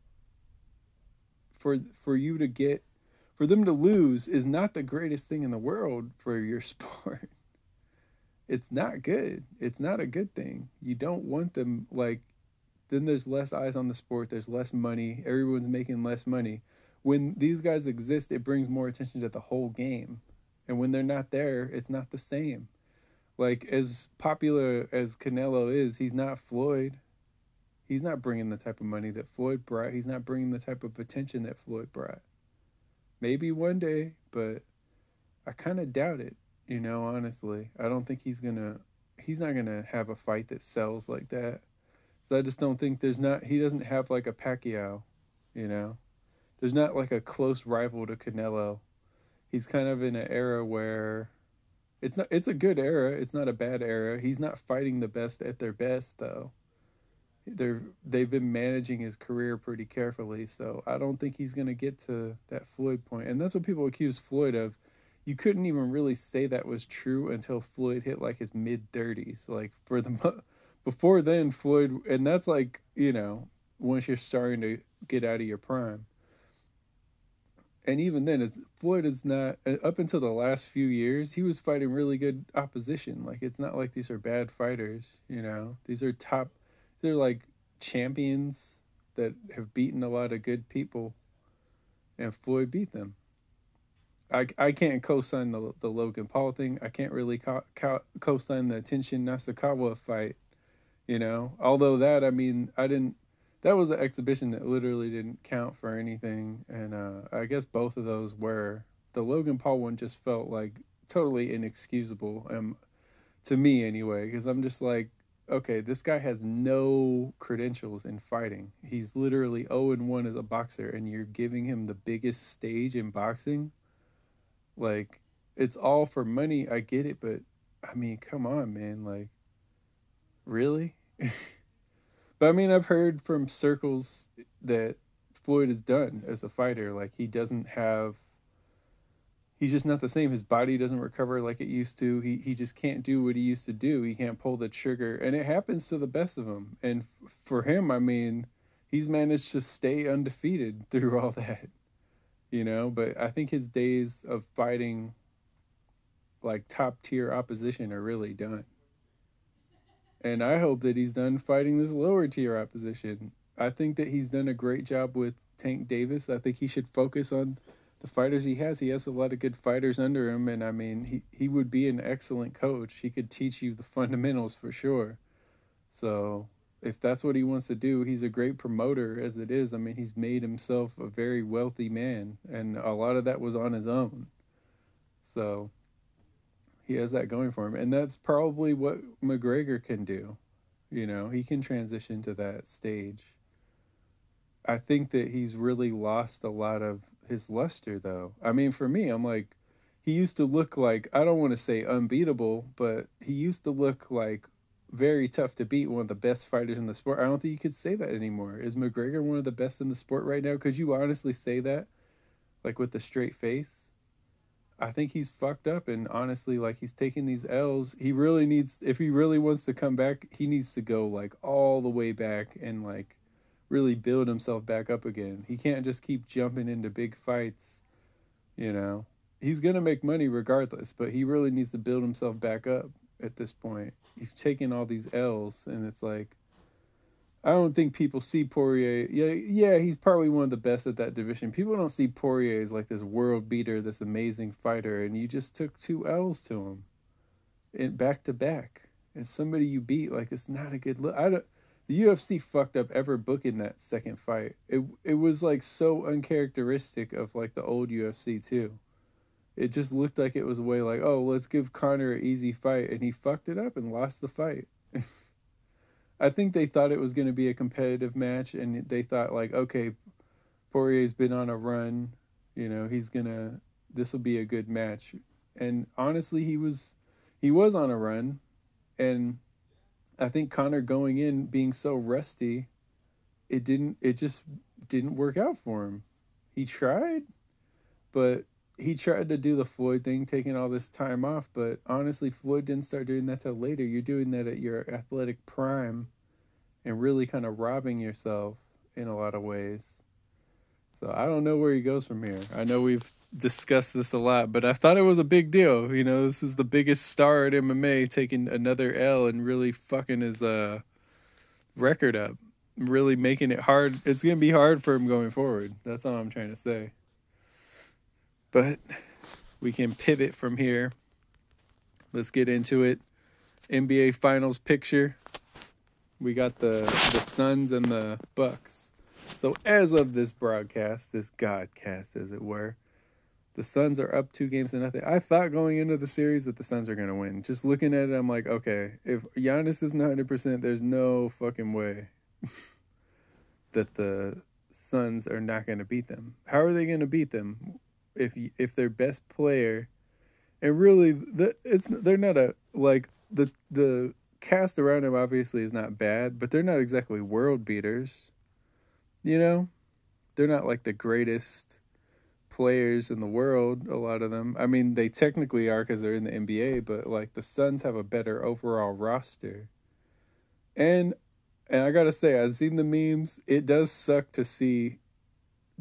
for for you to get for them to lose is not the greatest thing in the world for your sport. It's not good. It's not a good thing. You don't want them like then there's less eyes on the sport. There's less money. Everyone's making less money when these guys exist, it brings more attention to the whole game. And when they're not there, it's not the same. Like as popular as Canelo is, he's not Floyd. He's not bringing the type of money that Floyd brought. He's not bringing the type of attention that Floyd brought. Maybe one day, but I kind of doubt it, you know, honestly. I don't think he's going to he's not going to have a fight that sells like that. So I just don't think there's not he doesn't have like a Pacquiao, you know there's not like a close rival to Canelo. He's kind of in an era where it's not it's a good era, it's not a bad era. He's not fighting the best at their best though. They're they've been managing his career pretty carefully, so I don't think he's going to get to that Floyd point. And that's what people accuse Floyd of. You couldn't even really say that was true until Floyd hit like his mid 30s. Like for the before then Floyd and that's like, you know, once you're starting to get out of your prime and even then, it's, Floyd is not uh, up until the last few years. He was fighting really good opposition. Like it's not like these are bad fighters. You know, these are top. These are like champions that have beaten a lot of good people, and Floyd beat them. I, I can't co-sign the the Logan Paul thing. I can't really co- co- co-sign the Tenshin Nasukawa fight. You know, although that I mean I didn't that was an exhibition that literally didn't count for anything, and uh, I guess both of those were. The Logan Paul one just felt like totally inexcusable, um, to me anyway, because I'm just like, okay, this guy has no credentials in fighting. He's literally 0 and 1 as a boxer, and you're giving him the biggest stage in boxing. Like, it's all for money. I get it, but I mean, come on, man. Like, really? But I mean, I've heard from circles that Floyd is done as a fighter. Like he doesn't have. He's just not the same. His body doesn't recover like it used to. He he just can't do what he used to do. He can't pull the trigger, and it happens to the best of them. And for him, I mean, he's managed to stay undefeated through all that. You know, but I think his days of fighting like top tier opposition are really done. And I hope that he's done fighting this lower tier opposition. I think that he's done a great job with Tank Davis. I think he should focus on the fighters he has. He has a lot of good fighters under him, and I mean, he, he would be an excellent coach. He could teach you the fundamentals for sure. So, if that's what he wants to do, he's a great promoter as it is. I mean, he's made himself a very wealthy man, and a lot of that was on his own. So, he has that going for him, and that's probably what McGregor can do. You know, he can transition to that stage. I think that he's really lost a lot of his luster, though. I mean, for me, I'm like, he used to look like, I don't want to say unbeatable, but he used to look like very tough to beat, one of the best fighters in the sport. I don't think you could say that anymore. Is McGregor one of the best in the sport right now? Could you honestly say that? Like with the straight face? I think he's fucked up and honestly like he's taking these L's. He really needs if he really wants to come back, he needs to go like all the way back and like really build himself back up again. He can't just keep jumping into big fights, you know. He's going to make money regardless, but he really needs to build himself back up at this point. He's taking all these L's and it's like I don't think people see Poirier. Yeah, yeah, he's probably one of the best at that division. People don't see Poirier as like this world beater, this amazing fighter, and you just took two L's to him, and back to back. And somebody you beat, like it's not a good look. I don't. The UFC fucked up ever booking that second fight. It it was like so uncharacteristic of like the old UFC too. It just looked like it was a way like, oh, let's give Conor an easy fight, and he fucked it up and lost the fight. I think they thought it was going to be a competitive match, and they thought like, okay, Poirier's been on a run, you know, he's gonna, this will be a good match, and honestly, he was, he was on a run, and I think Conor going in being so rusty, it didn't, it just didn't work out for him. He tried, but he tried to do the Floyd thing, taking all this time off, but honestly, Floyd didn't start doing that till later. You're doing that at your athletic prime and really kind of robbing yourself in a lot of ways. So I don't know where he goes from here. I know we've discussed this a lot, but I thought it was a big deal. You know, this is the biggest star at MMA taking another L and really fucking his uh, record up, really making it hard. It's going to be hard for him going forward. That's all I'm trying to say. But we can pivot from here. Let's get into it. NBA Finals picture. We got the the Suns and the Bucks. So as of this broadcast, this godcast, as it were, the Suns are up two games to nothing. I thought going into the series that the Suns are gonna win. Just looking at it, I'm like, okay, if Giannis isn't 100, percent there's no fucking way that the Suns are not gonna beat them. How are they gonna beat them? If if their best player, and really the it's they're not a like the the cast around him obviously is not bad, but they're not exactly world beaters. You know, they're not like the greatest players in the world. A lot of them. I mean, they technically are because they're in the NBA, but like the Suns have a better overall roster. And and I gotta say, I've seen the memes. It does suck to see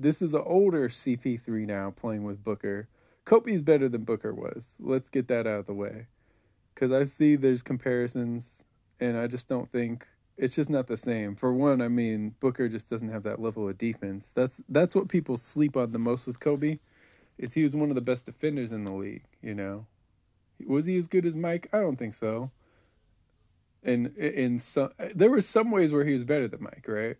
this is an older CP3 now playing with Booker. Kobe's better than Booker was. Let's get that out of the way. Because I see there's comparisons, and I just don't think it's just not the same. For one, I mean Booker just doesn't have that level of defense. That's that's what people sleep on the most with Kobe. Is he was one of the best defenders in the league. You know, was he as good as Mike? I don't think so. And in some, there were some ways where he was better than Mike, right?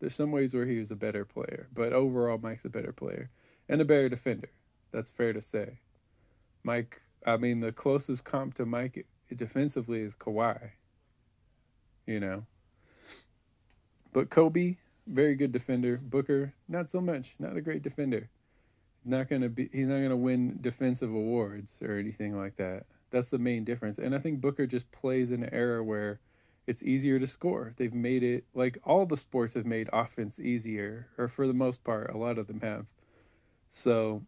There's some ways where he was a better player, but overall, Mike's a better player and a better defender. That's fair to say. Mike, I mean, the closest comp to Mike defensively is Kawhi. You know, but Kobe, very good defender. Booker, not so much. Not a great defender. Not gonna be. He's not gonna win defensive awards or anything like that. That's the main difference. And I think Booker just plays in an era where it's easier to score. They've made it like all the sports have made offense easier, or for the most part, a lot of them have. So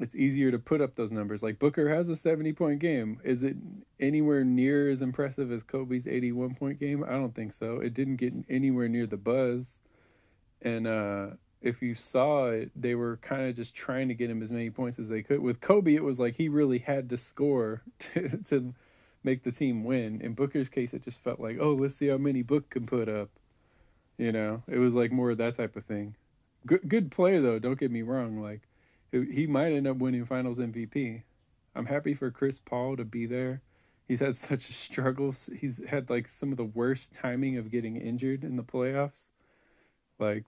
it's easier to put up those numbers. Like Booker has a 70 point game. Is it anywhere near as impressive as Kobe's 81 point game? I don't think so. It didn't get anywhere near the buzz. And uh, if you saw it, they were kind of just trying to get him as many points as they could. With Kobe, it was like he really had to score to, to make the team win. In Booker's case, it just felt like, oh, let's see how many Book can put up. You know, it was like more of that type of thing. Good, good player though. Don't get me wrong. Like, he might end up winning Finals MVP. I'm happy for Chris Paul to be there. He's had such struggles. He's had like some of the worst timing of getting injured in the playoffs. Like,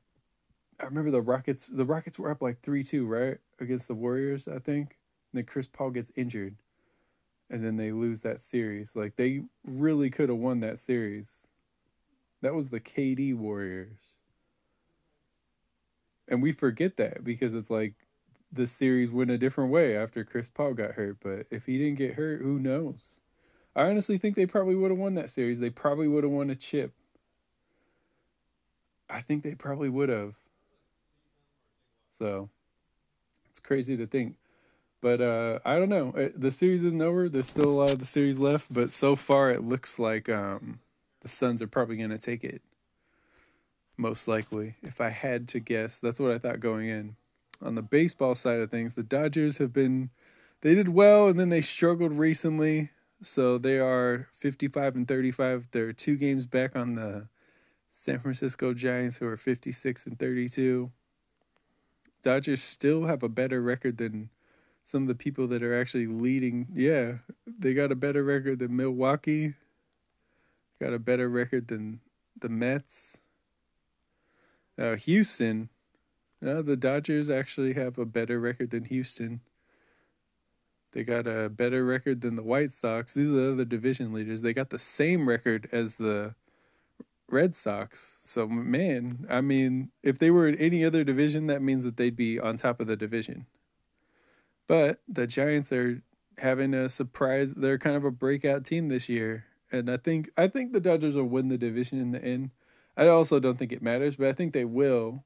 I remember the Rockets. The Rockets were up like three two, right, against the Warriors, I think. And then Chris Paul gets injured and then they lose that series. Like they really could have won that series. That was the KD Warriors. And we forget that because it's like the series went a different way after Chris Paul got hurt. But if he didn't get hurt, who knows? I honestly think they probably would have won that series. They probably would have won a chip. I think they probably would have. So it's crazy to think. But uh, I don't know. Uh, The series isn't over. There's still a lot of the series left, but so far it looks like um, the Suns are probably going to take it. Most likely, if I had to guess, that's what I thought going in. On the baseball side of things, the Dodgers have been they did well and then they struggled recently. So they are 55 and 35. They're two games back on the San Francisco Giants who are 56 and 32. Dodgers still have a better record than some of the people that are actually leading. Yeah, they got a better record than Milwaukee. Got a better record than the Mets. Uh, Houston. Uh, the Dodgers actually have a better record than Houston. They got a better record than the White Sox. These are the other division leaders. They got the same record as the Red Sox. So, man, I mean, if they were in any other division, that means that they'd be on top of the division. But the Giants are having a surprise. They're kind of a breakout team this year, and I think I think the Dodgers will win the division in the end. I also don't think it matters, but I think they will.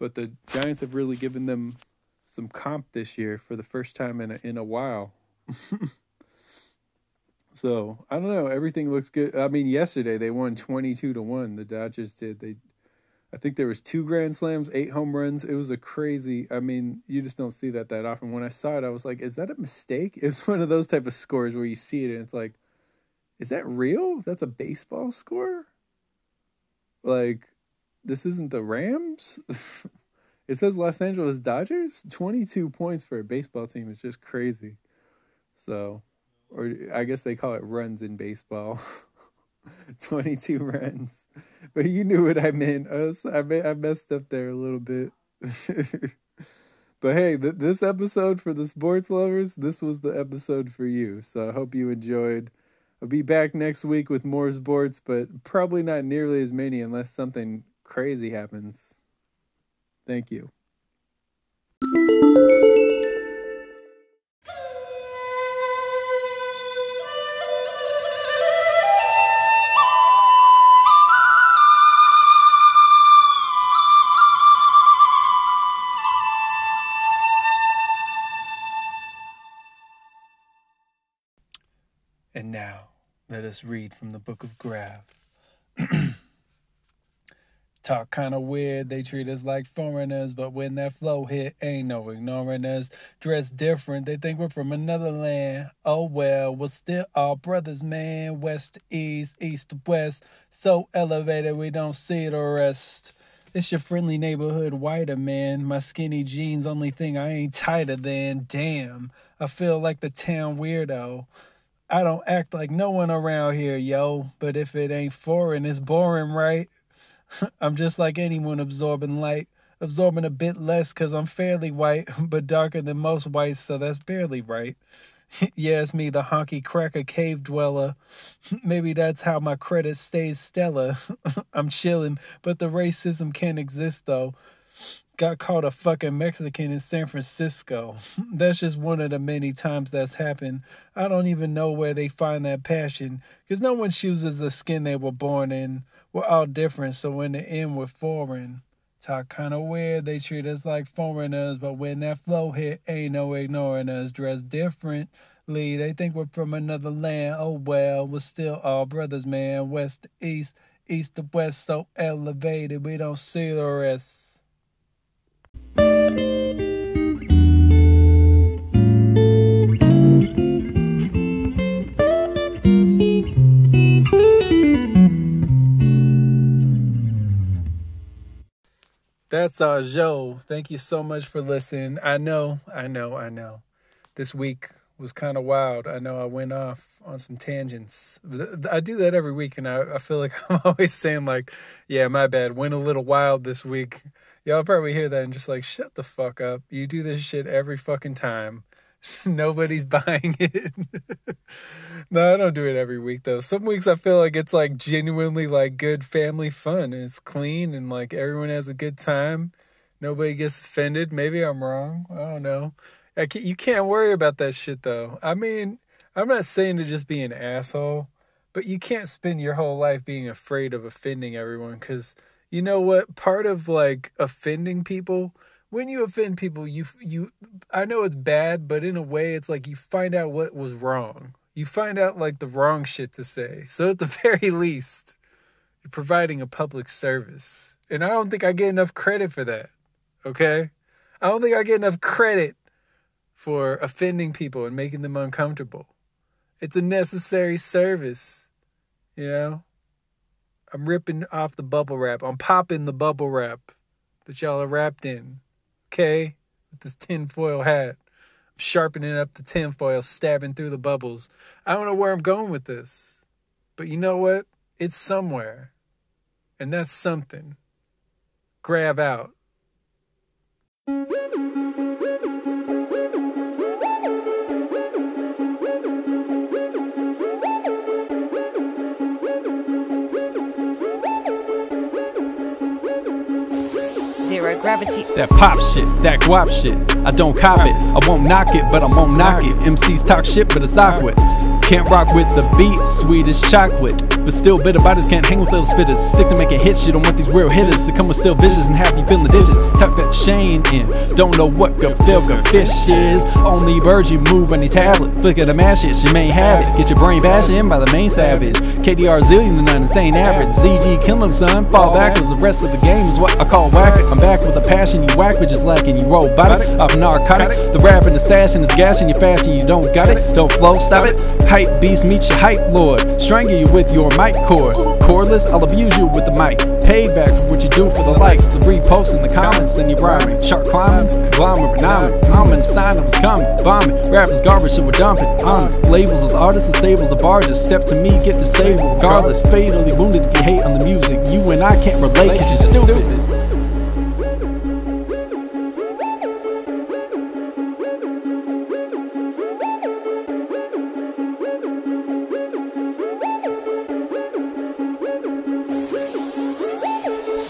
But the Giants have really given them some comp this year for the first time in a, in a while. so I don't know. Everything looks good. I mean, yesterday they won twenty two to one. The Dodgers did. They, I think there was two grand slams, eight home runs. It was a crazy. I mean, you just don't see that that often. When I saw it, I was like, "Is that a mistake?" It was one of those type of scores where you see it and it's like, "Is that real? That's a baseball score." Like, this isn't the Rams. It says Los Angeles Dodgers. 22 points for a baseball team is just crazy. So, or I guess they call it runs in baseball. 22 runs. But you knew what I meant. I, was, I, I messed up there a little bit. but hey, th- this episode for the sports lovers, this was the episode for you. So I hope you enjoyed. I'll be back next week with more sports, but probably not nearly as many unless something crazy happens. Thank you. Us read from the book of Grav. Talk kind of weird, they treat us like foreigners, but when that flow hit, ain't no ignoring us. Dress different, they think we're from another land. Oh well, we're still all brothers, man. West to east, east to west. So elevated, we don't see the rest. It's your friendly neighborhood whiter man. My skinny jeans, only thing I ain't tighter than. Damn, I feel like the town weirdo. I don't act like no one around here, yo. But if it ain't foreign, it's boring, right? I'm just like anyone absorbing light, absorbing a bit less because I'm fairly white, but darker than most whites, so that's barely right. yeah, it's me, the honky cracker cave dweller. Maybe that's how my credit stays stellar. I'm chilling, but the racism can't exist though. Got caught a fucking Mexican in San Francisco. That's just one of the many times that's happened. I don't even know where they find that passion, because no one chooses the skin they were born in. We're all different, so in the end, we're foreign. Talk kind of weird, they treat us like foreigners, but when that flow hit, ain't no ignoring us. Dressed differently, they think we're from another land. Oh well, we're still all brothers, man. West to east, east to west, so elevated, we don't see the rest. That's our show. Thank you so much for listening. I know, I know, I know. This week was kind of wild. I know I went off on some tangents. I do that every week, and I, I feel like I'm always saying, like, yeah, my bad. Went a little wild this week. Y'all probably hear that and just like, shut the fuck up. You do this shit every fucking time. Nobody's buying it. no, I don't do it every week though. Some weeks I feel like it's like genuinely like good family fun. And it's clean and like everyone has a good time. Nobody gets offended. Maybe I'm wrong. I don't know. I can't, you can't worry about that shit though. I mean, I'm not saying to just be an asshole, but you can't spend your whole life being afraid of offending everyone because you know what? Part of like offending people when you offend people, you you I know it's bad, but in a way it's like you find out what was wrong. You find out like the wrong shit to say. So at the very least, you're providing a public service. And I don't think I get enough credit for that. Okay? I don't think I get enough credit for offending people and making them uncomfortable. It's a necessary service, you know? I'm ripping off the bubble wrap. I'm popping the bubble wrap that y'all are wrapped in okay, with this tinfoil hat. I'm sharpening up the tinfoil, stabbing through the bubbles. I don't know where I'm going with this, but you know what? It's somewhere. And that's something. Grab out. Gravity. That pop shit, that guap shit. I don't cop it. I won't knock it, but I won't knock it. MCs talk shit, but it's awkward. Can't rock with the beat, sweet as chocolate. But still, bitter biters can't hang with little spitters. Stick to making hits, you don't want these real hitters to come with still vicious and have you feeling the digits. Tuck that chain in. Don't know what Gefilte fish is. Only birds you move on your tablet. Flick of the mash you may have it. Get your brain bashed in by the main savage. KDR zillion to none, insane average. ZG kill him, son. Fall backwards, the rest of the game is what I call whack. I'm back with a passion, you whack, but just lacking. You roll body off narcotic. The rapping, the sashing is gassing you fashion, you don't got it. Don't flow, stop it. Hype beast, meet your hype lord. Strangle you with your mic cord. Cordless, I'll abuse you with the mic. Payback for what you do for the likes, the reposts and the comments, and you rhyming. Chart climbing, conglomerate, renowned. I'm in the sign of was coming. Bombing, rappers garbage, so we're dumping. It. Labels of artists and stables of artists. Step to me, get disabled. Regardless, fatally wounded if you hate on the music. You and I can't relate cause you're stupid.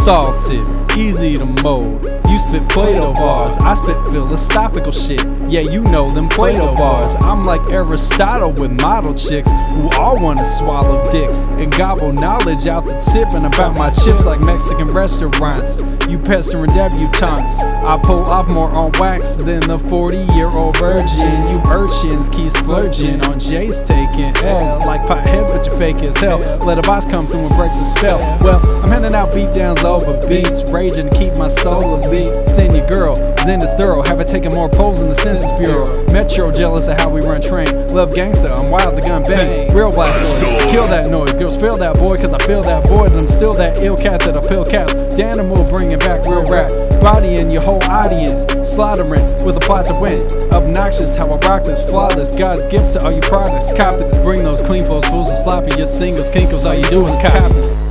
Salted, easy to mold. You spit Plato bars, I spit philosophical shit. Yeah, you know them Plato bars. I'm like Aristotle with model chicks who all wanna swallow dick and gobble knowledge out the tip and about my chips like Mexican restaurants. You pestering debutantes. I pull off more on wax than the 40 year old virgin. You urchins keep splurging on J's taking L's like potheads, but you're fake as hell. Let a boss come through and break the spell. Well, I'm handing out beatdowns over beats, raging to keep my soul elite. Send your girl, Zen is thorough, have it taking more polls in the Census Bureau. Metro jealous of how we run train. Love gangsta, I'm wild the gun bang. Real black story, kill that noise. Girls feel that boy, cause I feel that boy, and I'm still that ill cat that I feel caps. Danimal bringing back real rap. Body in your whole audience, slaughtering with a plot to win. Obnoxious how I rock this, flawless. God's gifts to all you products. Cop it, bring those clean flows, fools and sloppy. Your singles, kinkles, all you do is copy.